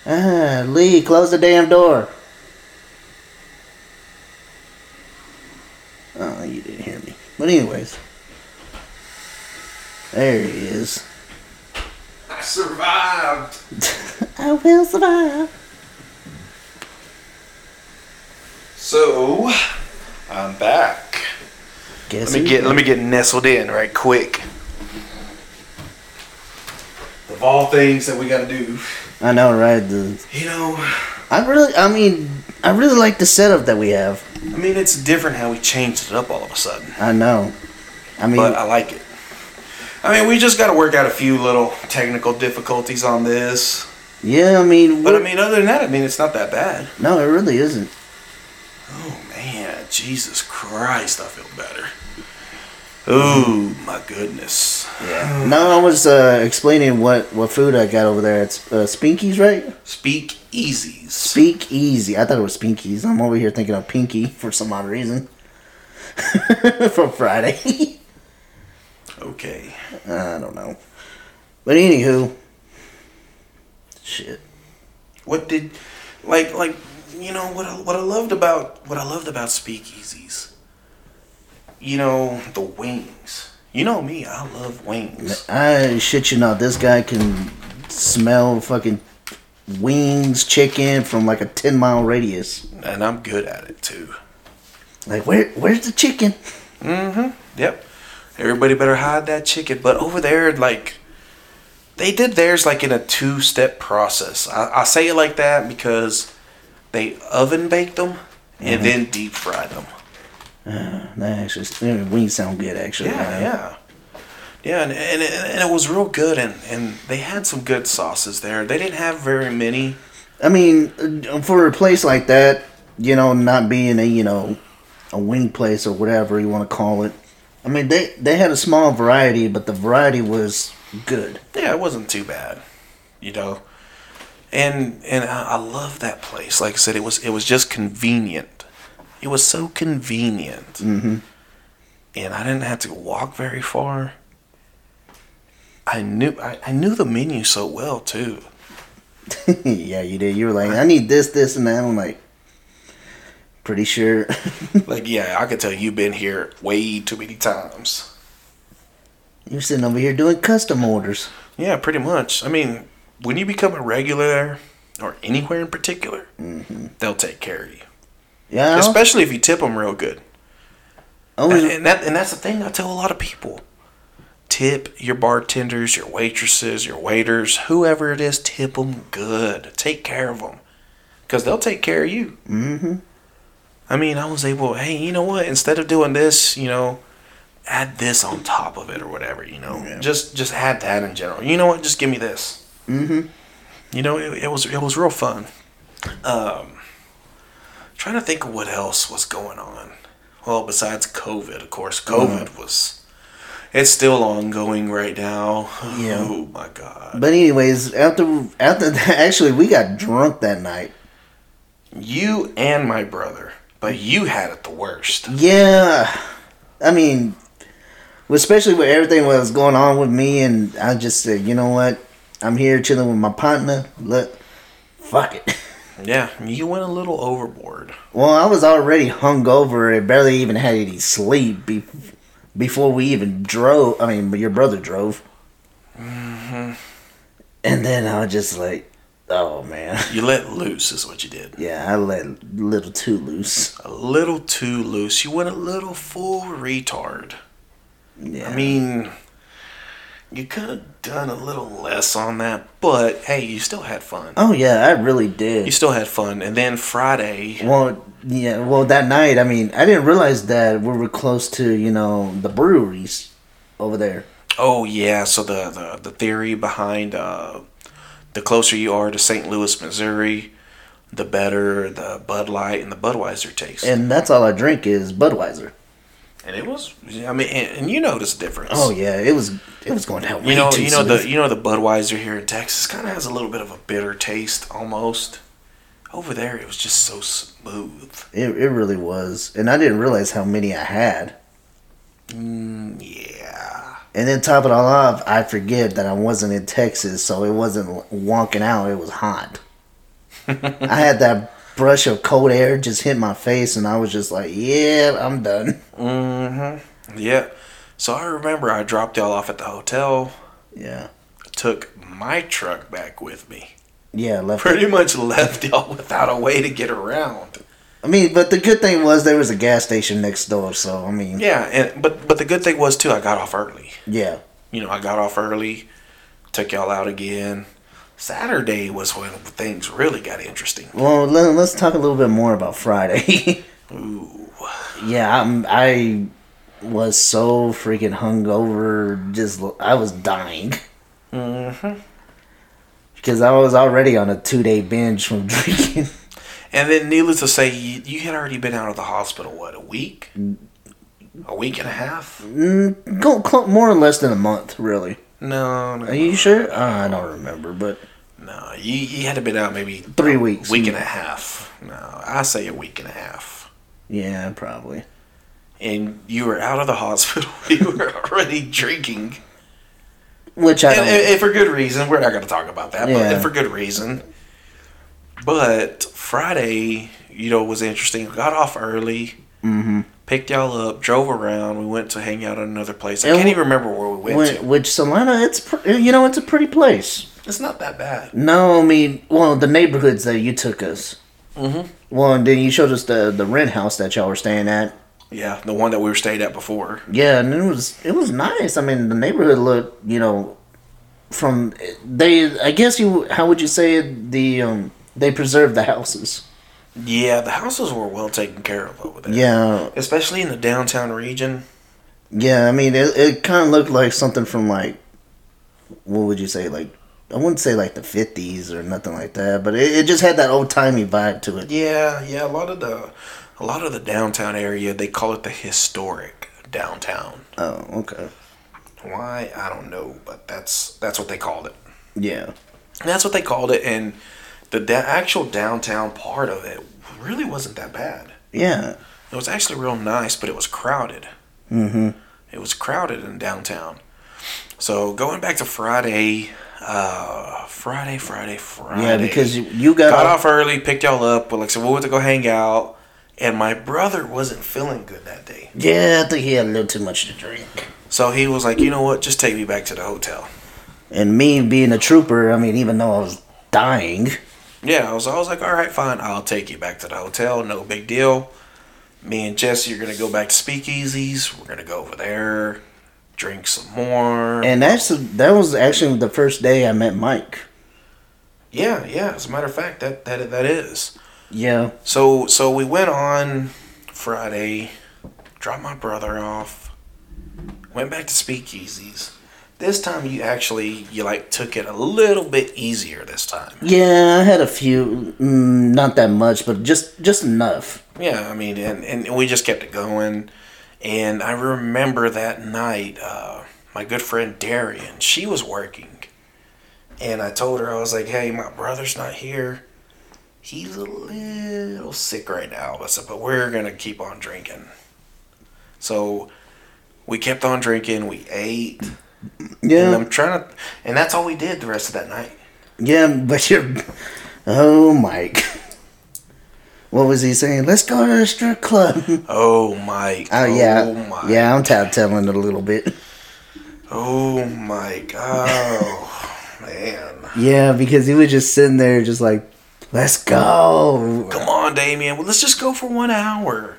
Ah, Lee, close the damn door. Oh, you didn't hear me. But anyways. There he is. I survived. I will survive. So, I'm back. Guess Let me get back? let me get nestled in right quick. Of all things that we got to do, I know, right? The, you know, I really, I mean, I really like the setup that we have. I mean, it's different how we changed it up all of a sudden, I know. I mean, but I like it. I mean, we just got to work out a few little technical difficulties on this, yeah, I mean, but I mean, other than that, I mean, it's not that bad. no, it really isn't. Oh man, Jesus Christ, I feel better. Oh my goodness. Yeah. No, I was uh, explaining what what food I got over there. It's uh, Spinkies, right? Speak easies. Speak Easy. I thought it was Spinkies. I'm over here thinking of Pinky for some odd reason. From Friday. Okay. I don't know. But anywho, shit. What did, like, like, you know what? I, what I loved about what I loved about speakeasies. You know the wings. You know me. I love wings. I shit you not. This guy can smell fucking wings, chicken from like a ten mile radius. and I'm good at it too. Like where where's the chicken? Mhm. Yep. Everybody better hide that chicken. But over there, like, they did theirs like in a two step process. I, I say it like that because they oven baked them and then deep fried them. That actually uh, wings sound good actually. Yeah, yeah. Yeah, and, and, and it was real good, and, and they had some good sauces there. They didn't have very many. I mean, uh, for a place like that, you know, not being a you know a wing place or whatever you want to call it. I mean, they they had a small variety, but the variety was good. Yeah, it wasn't too bad, you know. And and I, I love that place. Like I said, it was it was just convenient. It was so convenient, mm-hmm. and I didn't have to walk very far. I knew I, I knew the menu so well too. yeah, you did. You were like, I need this, this, and that. I'm like, pretty sure. Like, yeah, I could tell you've been here way too many times. You're sitting over here doing custom orders. Yeah, pretty much. I mean, when you become a regular or anywhere in particular, they'll take care of you. Yeah, Especially if you tip them real good. I was, And that and that's the thing I tell a lot of people. Tip your bartenders, your waitresses, your waiters, whoever it is, tip them good. Take care of them. Because they'll take care of you. mm-hmm. I mean, I was able, hey, you know what? Instead of doing this, you know, add this on top of it or whatever, you know. Yeah. Just just add that in general. You know what? Just give me this. Mm-hmm. You know, it, it was it was real fun. Um, trying to think of what else was going on. Well, besides COVID, of course, COVID mm-hmm. was. It's still ongoing right now. Yeah. Oh my god. But anyways, after after that, actually, we got drunk that night. You and my brother, but you had it the worst. Yeah, I mean, especially with everything that was going on with me, and I just said, you know what, I'm here chilling with my partner. Look, fuck it. Yeah, you went a little overboard. Well, I was already hungover and barely even had any sleep be- before we even drove. I mean, your brother drove. Mhm. And then I was just like, oh man. You let loose, is what you did. Yeah, I let a little too loose. A little too loose. You went a little full retard. Yeah. I mean, you could have done a little less on that, but hey, you still had fun. Oh yeah, I really did. You still had fun, and then Friday. Well, yeah. Well, that night, I mean, I didn't realize that we were close to you know the breweries over there. Oh yeah, so the the, the theory behind uh, the closer you are to St. Louis, Missouri, the better the Bud Light and the Budweiser taste. And that's all I drink is Budweiser. And it was, I mean, and, and you notice the difference. Oh yeah, it was it was going down. You know, too you know smooth. the you know the Budweiser here in Texas kind of has a little bit of a bitter taste almost. Over there, it was just so smooth. It, it really was, and I didn't realize how many I had. Mm, yeah. And then top it all off, I forget that I wasn't in Texas, so it wasn't wonking out. It was hot. I had that brush of cold air just hit my face, and I was just like, "Yeah, I'm done." Mm-hmm. Yeah. So I remember I dropped y'all off at the hotel. Yeah, Took my truck back with me. yeah. Left. Pretty much left y'all without a way to get around. I mean, but the good thing was there was a gas station next door, so I mean, Yeah, and but but the good thing was too, I got off early. yeah. You know, I got off early, took y'all out again. Saturday was when things really got interesting. Well, let, let's talk a little bit more about Friday. Ooh. yeah, I'm, I was so freaking hungover. Just I was dying Mm-hmm. because I was already on a two day binge from drinking. And then, needless to say, you, you had already been out of the hospital. What a week? A week and a half? Mm, go more or less than a month, really. No, no, Are you sure? Uh, I don't remember, but no. You you had to been out maybe three weeks. week and a half. No, I say a week and a half. Yeah, probably. And you were out of the hospital. You were already drinking, Which I and, don't. and- and for good reason. We're not going to talk about that, but Yeah. and for good reason. But Friday, you know, was interesting. Got off early. mm-hmm. picked y'all up, drove around. We went to hang out at another place. I And can't even remember where we went Which, to. which Salina, it's pr- you know it's a pretty place. It's not that bad. No, I mean, well, the neighborhoods that you took us. Mm-hmm. Well, and then you showed us the the rent house that y'all were staying at. Yeah, the one that we were stayed at before. Yeah, and it was it was nice. I mean, the neighborhood looked, you know, from they. I guess you. How would you say it? The um, they preserved the houses. Yeah, the houses were well taken care of over there. Yeah, especially in the downtown region. yeah. I mean, it it kind of looked like something from like, what would you say? Like, I wouldn't say like the fifties or nothing like that, but it, it just had that old timey vibe to it. Yeah, yeah. A lot of the, a lot of the downtown area, they call it the historic downtown. Oh, okay. Why I don't know, but that's that's what they called it. Yeah. And that's what they called it, and the da- actual downtown part of it really wasn't that bad. Yeah. It was actually real nice, but it was crowded. Mm-hmm. It was crowded in downtown. So going back to Friday, uh, Friday, Friday, Friday. Yeah, because you, got, got off. early, picked y'all up. But like said, we went to go hang out, and my brother wasn't feeling good that day. Yeah, I think he had a little too much to drink. So he was like, you know what? Just take me back to the hotel. And me being a trooper, I mean, even though I was dying, Yeah, I was, I was like, all right, fine. I'll take you back to the hotel. No big deal. Me and Jesse are going to go back to Speakeasies. We're going to go over there, drink some more. and that's that was actually the first day I met Mike. yeah, yeah. As a matter of fact, that, that, that is. Yeah. So so we went on Friday, dropped my brother off, went back to Speakeasies. This time you actually you like took it a little bit easier this time. Yeah, I had a few, mm, not that much, but just just enough. Yeah, I mean, and, and we just kept it going. And I remember that night, uh, my good friend Darian, she was working. And I told her, I was like, hey, my brother's not here. He's a little sick right now. I said, but we're going to keep on drinking. So we kept on drinking. We ate. And Yeah. I'm trying to, and that's all we did the rest of that night. Yeah, but you're. Oh, Mike. What was he saying? Let's go to the strip club. Oh, my! Oh yeah, Oh, Mike. yeah. I'm tattling it a little bit. Oh, Mike. Oh, man. Yeah, because he was just sitting there, just like, let's go. Come on, Damien. Well, let's just go for one hour.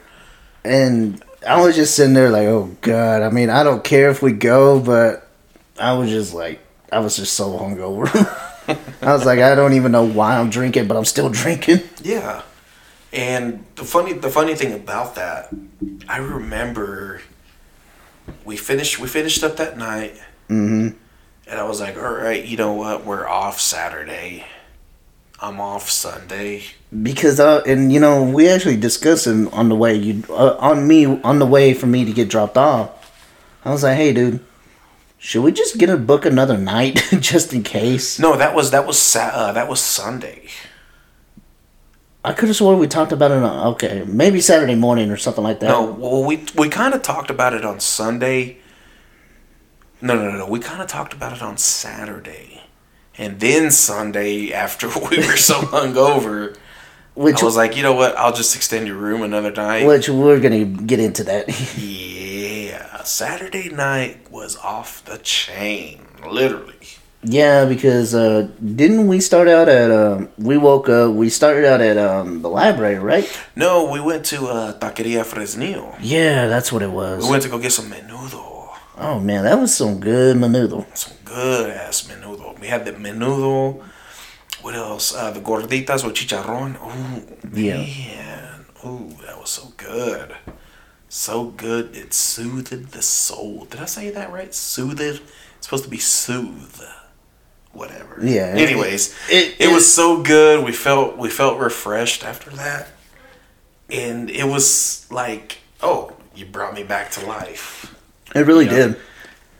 And I was just sitting there, like, oh god. I mean, I don't care if we go, but I was just like, I was just so hungover. I was like, I don't even know why I'm drinking, but I'm still drinking. Yeah. And the funny the funny thing about that, I remember we finished we finished up that night hmm and I was like, All right, you know what, we're off Saturday. I'm off Sunday. Because uh, and you know, we actually discussed it on the way you uh, on me on the way for me to get dropped off. I was like, hey, dude, should we just get a book another night just in case? No, that was that was uh, that was Sunday. I could have sworn we talked about it on okay, maybe Saturday morning or something like that. No, well we we kind of talked about it on Sunday. No, no, no, no. We kind of talked about it on Saturday. And then Sunday after we were so hungover, which I was like, you know what? I'll just extend your room another night. which we're gonna get into that. Yeah, Saturday night was off the chain, literally. Yeah, because uh, didn't we start out at um, we woke up we started out at um, the library, right? No, we went to uh, Taqueria Fresnillo. Yeah, that's what it was. We went to go get some menudo. Oh man, that was some good menudo. Some good ass menudo. We had the menudo. What else? Uh, the gorditas with chicharrón. Ooh, Yeah. man. Ooh, that was so good. So good. It soothed the soul. Did I say that right? Soothed? It's supposed to be soothe. Whatever. Yeah. Anyways, it- it, it- was so good. We felt we felt refreshed after that, and it was like, oh, you brought me back to life. It really Yeah. did.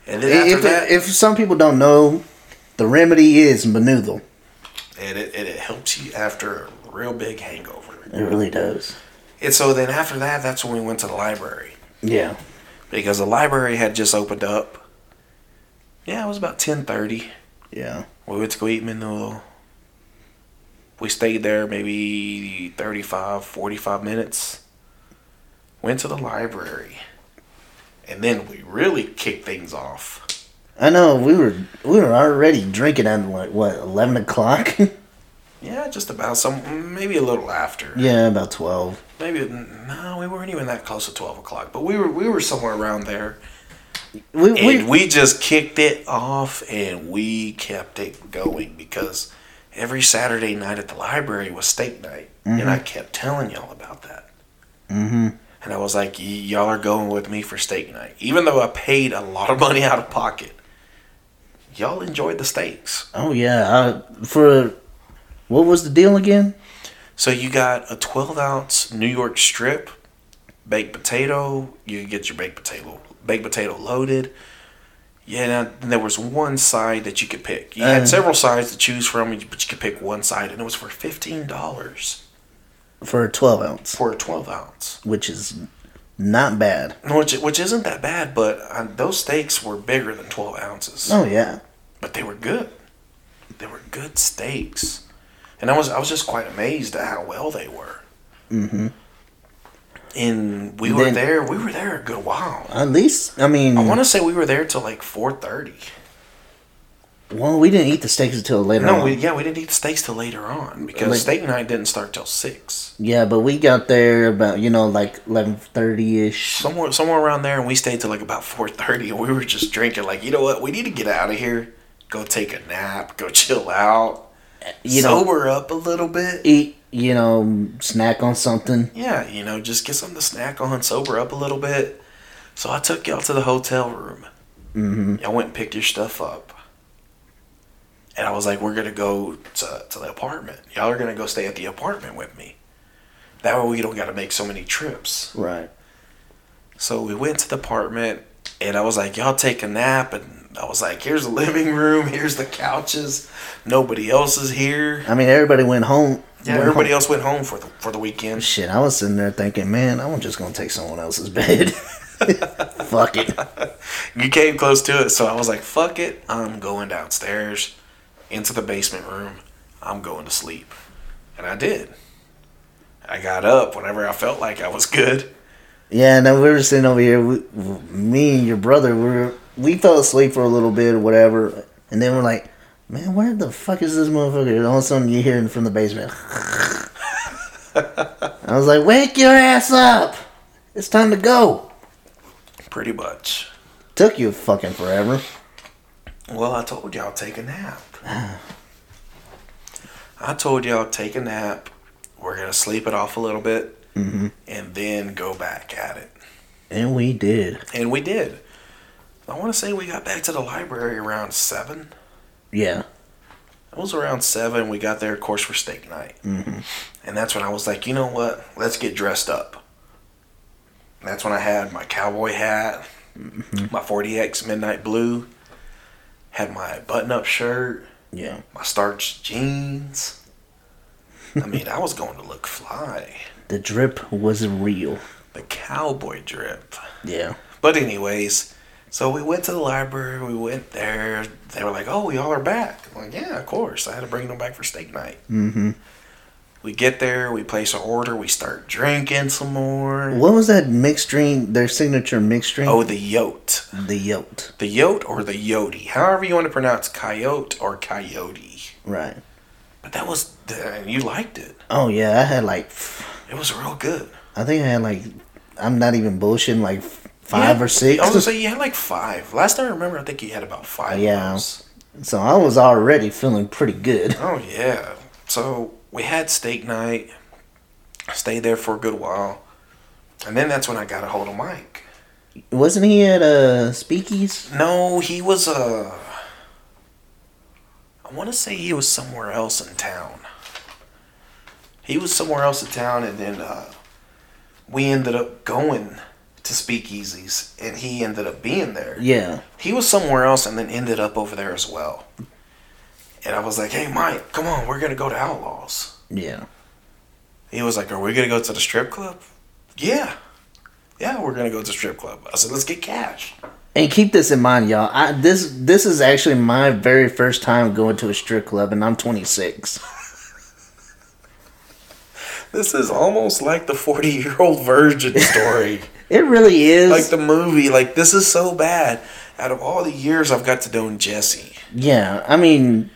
And then If, that, if some people don't know, the remedy is menudo. and it, and it helps you after a real big hangover. It really does. And so then after that, that's when we went to the library Yeah. because the library had just opened up. Yeah, it was about ten thirty. Yeah. We went to go eat menudo. We stayed there maybe 35, 45 minutes. Went to the library. And then we really kicked things off. I know we were we were already drinking at like what eleven o'clock. Yeah, just about some, maybe a little after. yeah, about twelve. Maybe no, we weren't even that close to twelve o'clock, but we were we were somewhere around there. We, And we, we just kicked it off and we kept it going because every Saturday night at the library was steak night. And I kept telling y'all about that. hmm And I was like, "Y- y'all are going with me for steak night. Even though I paid a lot of money out of pocket, y'all enjoyed the steaks. Oh yeah. I, for what was the deal again? So you got a 12 ounce New York strip, baked potato. You get your baked potato, baked potato loaded. Yeah, then there was one side that you could pick. You had several sides to choose from, but you could pick one side, and it was for fifteen dollars For a twelve ounce, for a 12 ounce. which is not bad. Which which isn't that bad, but uh, those steaks were bigger than 12 ounces. Oh yeah. but they were good. They were good steaks, and I was I was just quite amazed at how well they were. hmm And we were then- there. We were there a good while. At least I mean, I want to say we were there till like four thirty. well, we didn't eat the steaks until later No, on. we, yeah, we didn't eat the steaks till later on because Like- steak night didn't start till six. yeah, but we got there about you know like eleven thirty ish. Somewhere somewhere around there, and we stayed till like about four thirty, and we were just drinking. Like, you know what? We need to get out of here. Go take a nap. Go chill out. You know, sober up a little bit. eat you know snack on something. Yeah, you know, just get something to snack on, sober up a little bit. So I took y'all to the hotel room. hmm Y'all went and picked your stuff up. And I was like, we're going to go to, to the apartment. Y'all are going to go stay at the apartment with me. That way we don't got to make so many trips. Right. So we went to the apartment, and I was like, y'all take a nap. And I was like, here's the living room, here's the couches. Nobody else is here. I mean, everybody went home. Yeah, everybody home. else went home for the, for the weekend. Shit, I was sitting there thinking, man, I'm just gonna take someone else's bed. Fuck it. You came close to it, so I was like, fuck it. I'm going downstairs into the basement room. I'm going to sleep. And I did. I got up whenever I felt like I was good. Yeah, and then we were sitting over here. We, me and your brother, we were, we fell asleep for a little bit or whatever, and then we're like, man, where the fuck is this motherfucker? And all of a sudden, you hear him from the basement. I was like, wake your ass up! It's time to go. Pretty much. Took you fucking forever. Well, I told y'all take a nap. I told y'all take a nap. We're gonna sleep it off a little bit, Mm-hmm. and then go back at it. And we did. And we did. I want to say we got back to the library around seven. Yeah. It was around seven. We got there, of course, for steak night, Mm-hmm. and that's when I was like, you know what? Let's get dressed up. That's when I had my cowboy hat, my 40x midnight blue, had my button-up shirt, Yeah. my starched jeans. I mean, I was going to look fly. The drip was real. The cowboy drip. Yeah. But anyways, so we went to the library. We went there. They were like, "Oh, we all are back." I'm like, "Yeah, of course." I had to bring them back for steak night. Mm-hmm. We get there. We place our order. We start drinking some more. What was that mixed drink? Their signature mixed drink? Oh, the yote, the yote. the yote or the yoti, however you want to pronounce coyote or coyote. Right. But that was, and you liked it. Oh yeah, I had like, It was real good. I think I had like, I'm not even bullshitting, like five Yeah, or six. I was gonna say you had like five. Last time I remember, I think you had about five. Yeah. So I was already feeling pretty good. Oh yeah. So we had steak night. Stayed there for a good while, and then that's when I got a hold of Mike. Wasn't he at uh Speakeys? No, he was Uh, I want to say he was somewhere else in town. He was somewhere else in town, and then uh, we ended up going to Speakeasies, and he ended up being there. Yeah. He was somewhere else, and then ended up over there as well. And I was like, "Hey, Mike, come on, we're gonna go to Outlaws." Yeah. He was like, "Are we gonna go to the strip club?" Yeah, yeah, we're gonna go to the strip club. I said, "Let's get cash." And keep this in mind, y'all. I, this this is actually my very first time going to a strip club, and I'm 26. This is almost like the forty-year-old virgin story, It really is. like the movie. Like this is so bad. Out of all the years I've got to know Jesse, yeah. I mean,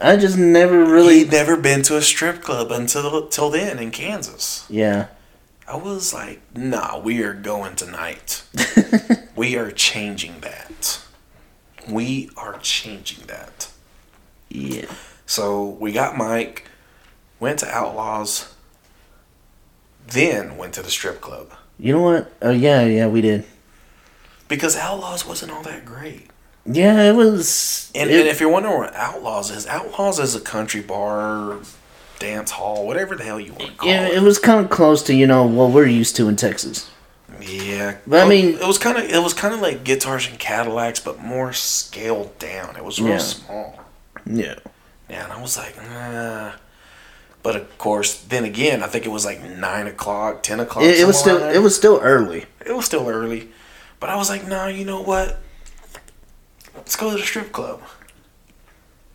I just never really. he'd never been to a strip club until till then in Kansas. Yeah. I was like, "Nah, we are going tonight. we are changing that. We are changing that." Yeah. So we got Mike, went to Outlaws, then went to the strip club You know what? Oh yeah, yeah, we did. because Outlaws wasn't all that great. Yeah, it was. And, it- and if you're wondering what Outlaws is, Outlaws is a country bar, dance hall, whatever the hell you want to call yeah, it. it was kind of close to you know what we're used to in Texas. Yeah, But I oh, mean- it was kind of it was kind of like guitars and Cadillacs, but more scaled down. It was real Yeah. small. Yeah. Yeah, and I was like, nah. But of course, then again, I think it was like nine o'clock, ten o'clock. It, it was still it was still early. it was still early, but I was like, nah, you know what? Let's go to the strip club.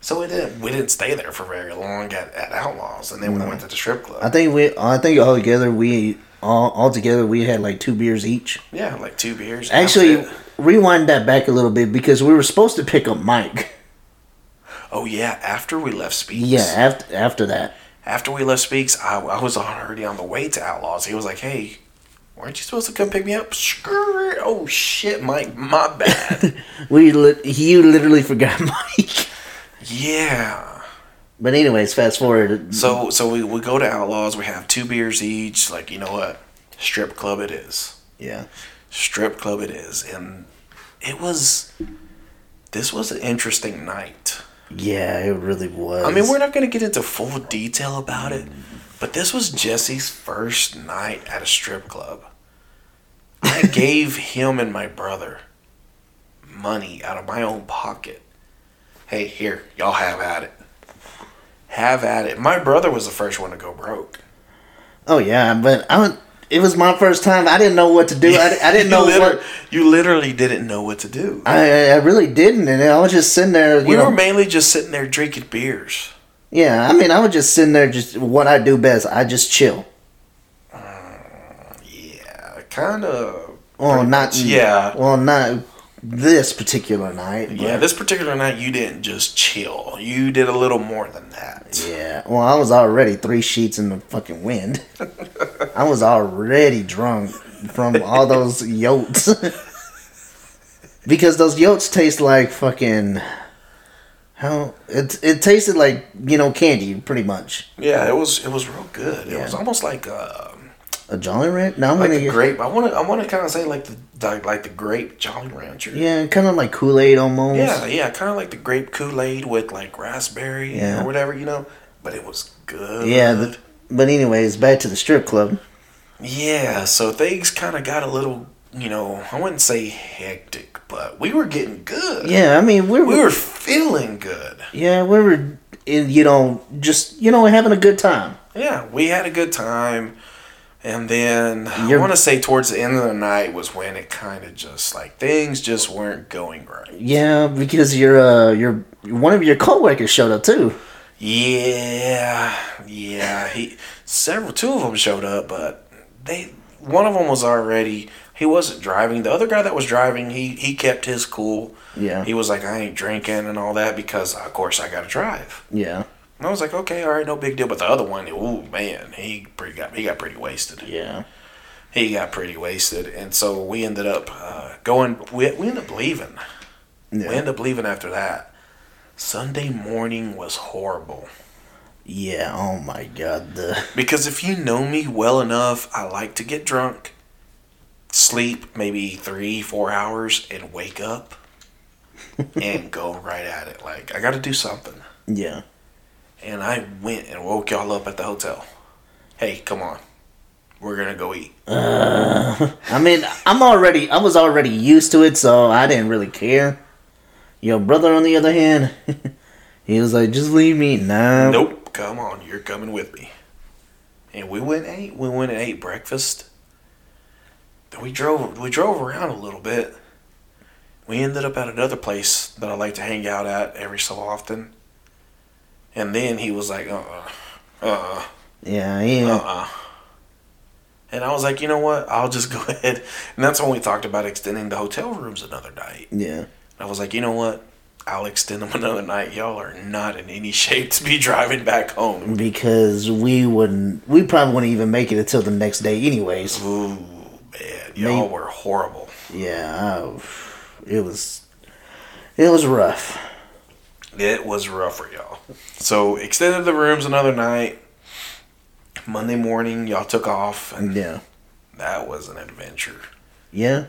So we didn't we didn't stay there for very long at, at Outlaws, and then we went to the strip club. I think we I think all together we all all together we had like two beers each. yeah, like two beers. and that was Actually, rewind that back a little bit because we were supposed to pick up Mike. oh yeah, after we left Speaks. Yeah, after after that. After we left Speaks, I, I was already on the way to Outlaws. He was like, "Hey, weren't you supposed to come pick me up?" Skirt. Oh shit, Mike, my bad. We lit you literally forgot Mike. yeah. But anyways, fast forward. So so we, we go to Outlaws. We have two beers each. Like you know what, strip club it is. yeah, Strip club it is, and it was. This was an interesting night. Yeah, it really was. I mean, we're not going to get into full detail about it, but this was Jesse's first night at a strip club. I gave him and my brother money out of my own pocket. Hey, here, y'all have at it. Have at it. My brother was the first one to go broke. Oh yeah, but I was, it was my first time. I didn't know what to do. I, I didn't know what. You literally didn't know what to do. I I really didn't, and I was just sitting there. You we know, were mainly just sitting there drinking beers. yeah. I mean, I was just sitting there, just what I do best. I just chill. Uh, yeah, kind of. Well, not Yeah. Well, not this particular night. Yeah, this particular night you didn't just chill. You did a little more than that. Yeah. Well, I was already three sheets in the fucking wind. I was already drunk from all those yotes. because those yotes taste like fucking How it it tasted like you know candy, pretty much. Yeah, it was it was real good. It was almost like uh, A Jolly Rancher. Now I'm like gonna get, grape. I want to I want to kind of say like the, the like the grape Jolly Rancher. yeah, kind of like Kool Aid almost. Yeah, yeah, kind of like the grape Kool Aid with like raspberry Yeah. or whatever, you know. But it was good. Yeah, the, but anyways, back to the strip club. yeah. So things kind of got a little, you know, I wouldn't say hectic, but we were getting good. Yeah, I mean we were, we were feeling good. yeah we were in, you know just you know having a good time. Yeah, we had a good time. And then I You're- want to say towards the end of the night was when it kind of just like things just weren't going right. Yeah, because your uh your one of your coworkers showed up too. Yeah, yeah. He several, two of them showed up, but they one of them was already he wasn't driving. The other guy that was driving, he he kept his cool. Yeah, He was like, I ain't drinking and all that because of course I got to drive. yeah, And I was like, okay, all right, no big deal. But the other one, ooh man, he pretty got he got pretty wasted. yeah. He got pretty wasted, and so we ended up uh, going. We we ended up leaving. We Yeah. ended up leaving after that. Sunday morning was horrible. Yeah, oh my god. The Because if you know me well enough, I like to get drunk, sleep maybe three, four hours, and wake up and go right at it. Like, I got to do something. yeah. And I went and woke y'all up at the hotel. Hey, come on. We're going to go eat. Uh, I mean, I'm already I was already used to it, so I didn't really care. Your brother on the other hand, he was like, "Just leave me." Nah. Nope. Come on. You're coming with me. And we went and ate. We went and ate breakfast. Then we drove. We drove around a little bit. We ended up at another place that I like to hang out at every so often. And then he was like, "Uh, uh-uh, uh, Yeah, uh, yeah. uh." And I was like, you know what? I'll just go ahead. And that's when we talked about extending the hotel rooms another night. Yeah. I was like, you know what? I'll extend them another night. Y'all are not in any shape to be driving back home. Because we wouldn't, we probably wouldn't even make it until the next day, anyways. Ooh, man, y'all Me- were horrible. Yeah, I, it was, it was rough. It was rough for y'all. So extended the rooms another night. Monday morning, y'all took off, and Yeah, that was an adventure. yeah,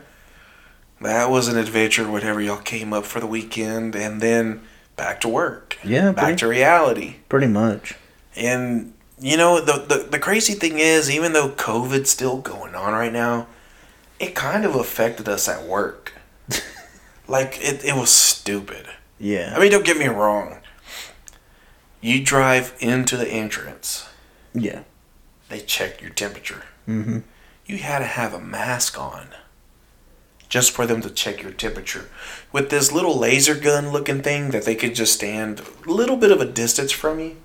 That was an adventure. Whatever y'all came up for the weekend, and then back to work, yeah. back Pretty, to reality. pretty much. And you know the, the the crazy thing is, even though COVID's still going on right now, it kind of affected us at work. like it, it was stupid. Yeah, I mean, don't get me wrong. You drive into the entrance, yeah. they check your temperature. Mm-hmm. You had to have a mask on just for them to check your temperature. With this little laser gun looking thing that they could just stand a little bit of a distance from you,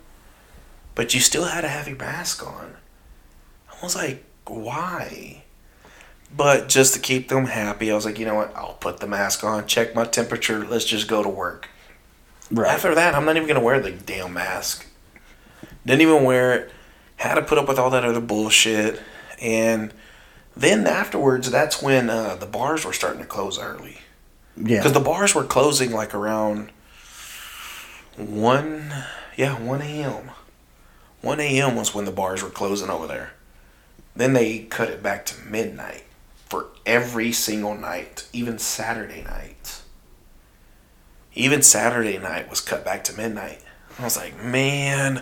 but you still had to have your mask on. I was like, why? But just to keep them happy, I was like, you know what? I'll put the mask on, check my temperature, let's just go to work. Right. After that, I'm not even gonna wear the damn mask. Didn't even wear it. Had to put up with all that other bullshit, and then afterwards, that's when uh, the bars were starting to close early Yeah. because the bars were closing like around one, yeah, one a.m. One a.m. was when the bars were closing over there. Then they cut it back to midnight for every single night, even Saturday night. Even Saturday night was cut back to midnight. I was like, man,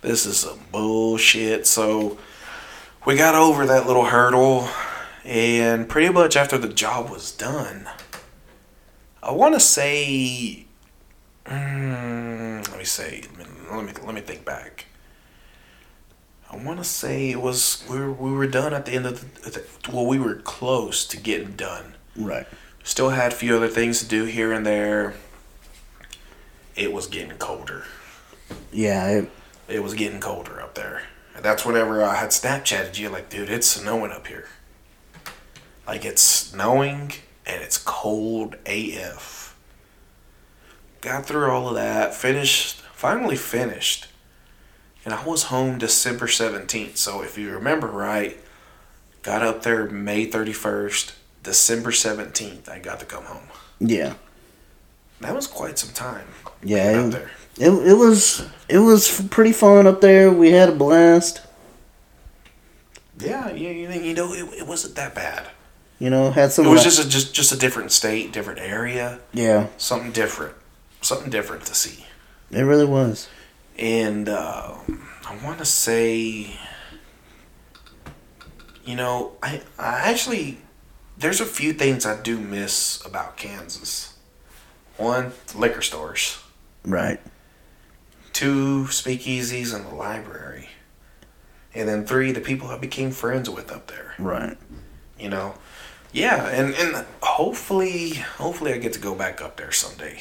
this is some bullshit. So we got over that little hurdle, and pretty much after the job was done, I want to say, mm, let me say, let me let me think back. I want to say it was we were, we were done at the end of the, well we were close to getting done. right. Still had a few other things to do here and there. It was getting colder. Yeah. It, It was getting colder up there. And that's whenever I had Snapchatted you, like, dude, it's snowing up here. Like, it's snowing and it's cold AF. Got through all of that, finished, finally finished. And I was home December 17th. So if you remember right, got up there May 31st, December 17th, I got to come home. yeah. that was quite some time. Yeah, it, there. it, it was it was pretty fun up there. We had a blast. Yeah, you, you, you know, it, it wasn't that bad. You know, had some. It was just a, just just a different state, different area, yeah, something different, something different to see. it really was. And uh, I want to say, you know, I I actually there's a few things I do miss about Kansas. One, liquor stores. Right. Two, speakeasies and the library. And then three, the people I became friends with up there. Right. You know, yeah, and and hopefully, hopefully I get to go back up there someday.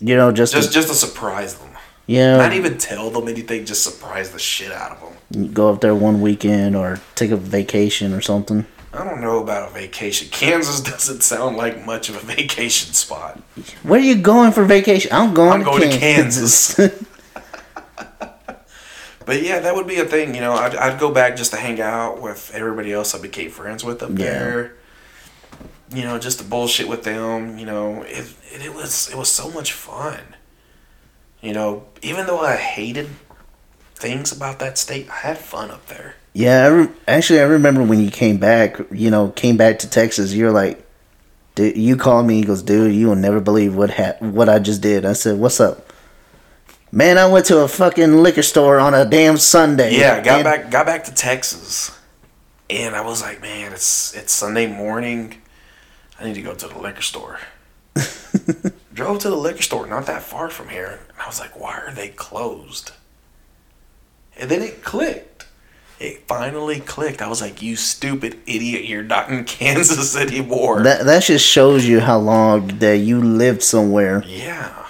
You know, just, Just to, just to surprise them. Yeah, Not even tell them anything. Just surprise the shit out of them. go up there one weekend or take a vacation or something. I don't know about a vacation. Kansas doesn't sound like much of a vacation spot. Where are you going for vacation? I'm going. I'm to going to Kansas. But yeah, that would be a thing. You know, I'd, I'd go back just to hang out with everybody else I became friends with up Yeah. there. You know, just to bullshit with them. You know, it, it it was it was so much fun. You know, even though I hated things about that state, I had fun up there. yeah, I re- actually, I remember when you came back. You know, came back to Texas. You're like, dude, you called me. He goes, dude, you will never believe what ha- what I just did. I said, what's up? Man, I went to a fucking liquor store on a damn Sunday. Yeah, got And- back got back to Texas, and I was like, man, it's it's Sunday morning. I need to go to the liquor store. Drove to the liquor store, not that far from here, and I was like, why are they closed? And then it clicked. It finally clicked. I was like, you stupid idiot, you're not in Kansas anymore. That that just shows you how long that you lived somewhere. yeah.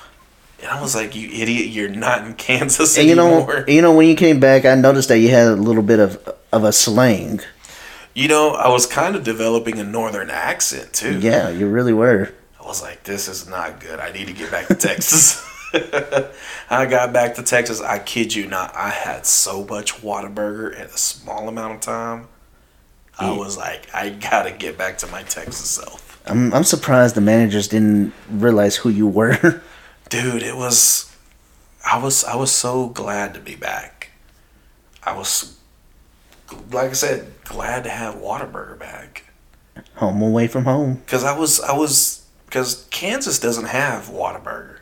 And I was like, you idiot, you're not in Kansas And you anymore. know, you know, when you came back, I noticed that you had a little bit of of a slang. You know, I was kind of developing a northern accent too. Yeah, you really were. I was like, this is not good. I need to get back to Texas. I got back to Texas. I kid you not. I had so much Whataburger in a small amount of time. I mm. was like, I gotta get back to my Texas self. I'm I'm surprised the managers didn't realize who you were. Dude, it was I was I was so glad to be back. I was like I said, glad to have Whataburger back. Home away from home. Cause I was I was because Kansas doesn't have Whataburger.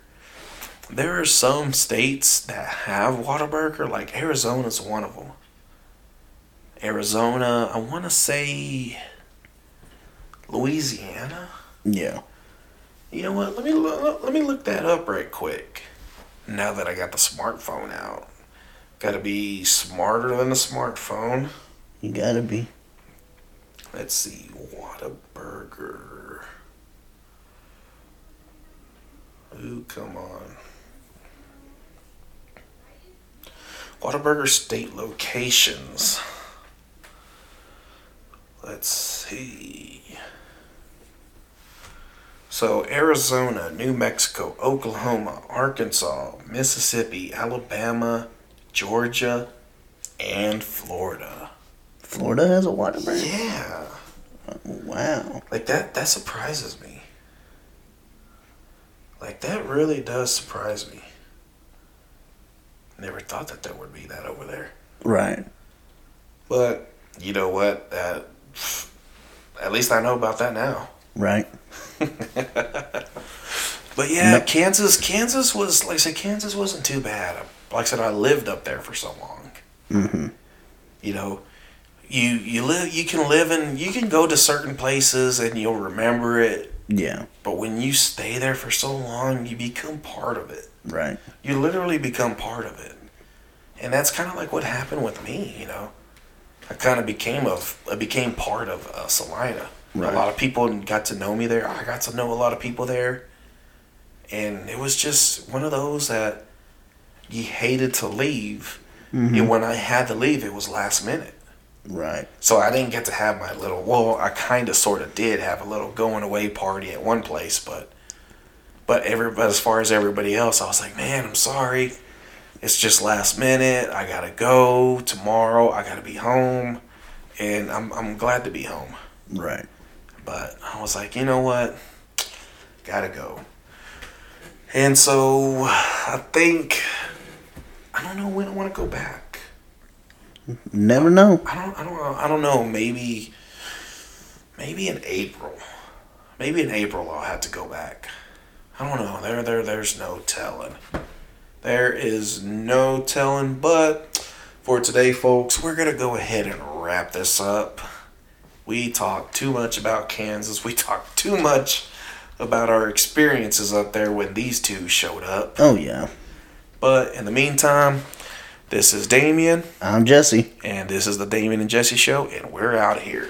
There are some states that have Whataburger, like Arizona's one of them. Arizona, I want to say Louisiana. Yeah. You know what? Let me look, let me look that up right quick. Now that I got the smartphone out, got to be smarter than the smartphone. You gotta be. Let's see, Whataburger. Ooh, come on. Whataburger state locations. Let's see. So, Arizona, New Mexico, Oklahoma, Arkansas, Mississippi, Alabama, Georgia, and Florida. Florida has a Whataburger. Yeah. Oh, wow. Like that that surprises me. Like that really does surprise me. Never thought that there would be that over there. Right. But you know what? That at least I know about that now. Right. But yeah, No- Kansas Kansas was like I said Kansas wasn't too bad. Like I said I lived up there for so long. Mm-hmm. You know, you you live you can live in you can go to certain places and you'll remember it Yeah. But when you stay there for so long, you become part of it. Right. You literally become part of it. And that's kind of like what happened with me, you know. I kind of became of I became part of uh, Salina. Right. A lot of people got to know me there. I got to know a lot of people there. And it was just one of those that you hated to leave. Mhm. And when I had to leave, it was last minute. Right. So I didn't get to have my little. Well, I kind of, sort of, did have a little going away party at one place, but, but every, but as far as everybody else, I was like, man, I'm sorry. It's just last minute. I gotta go tomorrow. I gotta be home, and I'm I'm glad to be home. Right. But I was like, you know what? Gotta go. And so I think I don't know when I want to go back. Never know. I don't I don't know. I don't know. Maybe maybe in April. Maybe in April I'll have to go back. I don't know. There there there's no telling. There is no telling, but for today folks, we're going to go ahead and wrap this up. We talked too much about Kansas. We talked too much about our experiences up there when these two showed up. Oh yeah. But in the meantime, this is Damien, I'm Jesse. and this is the Damien and Jesse Show, and we're out here.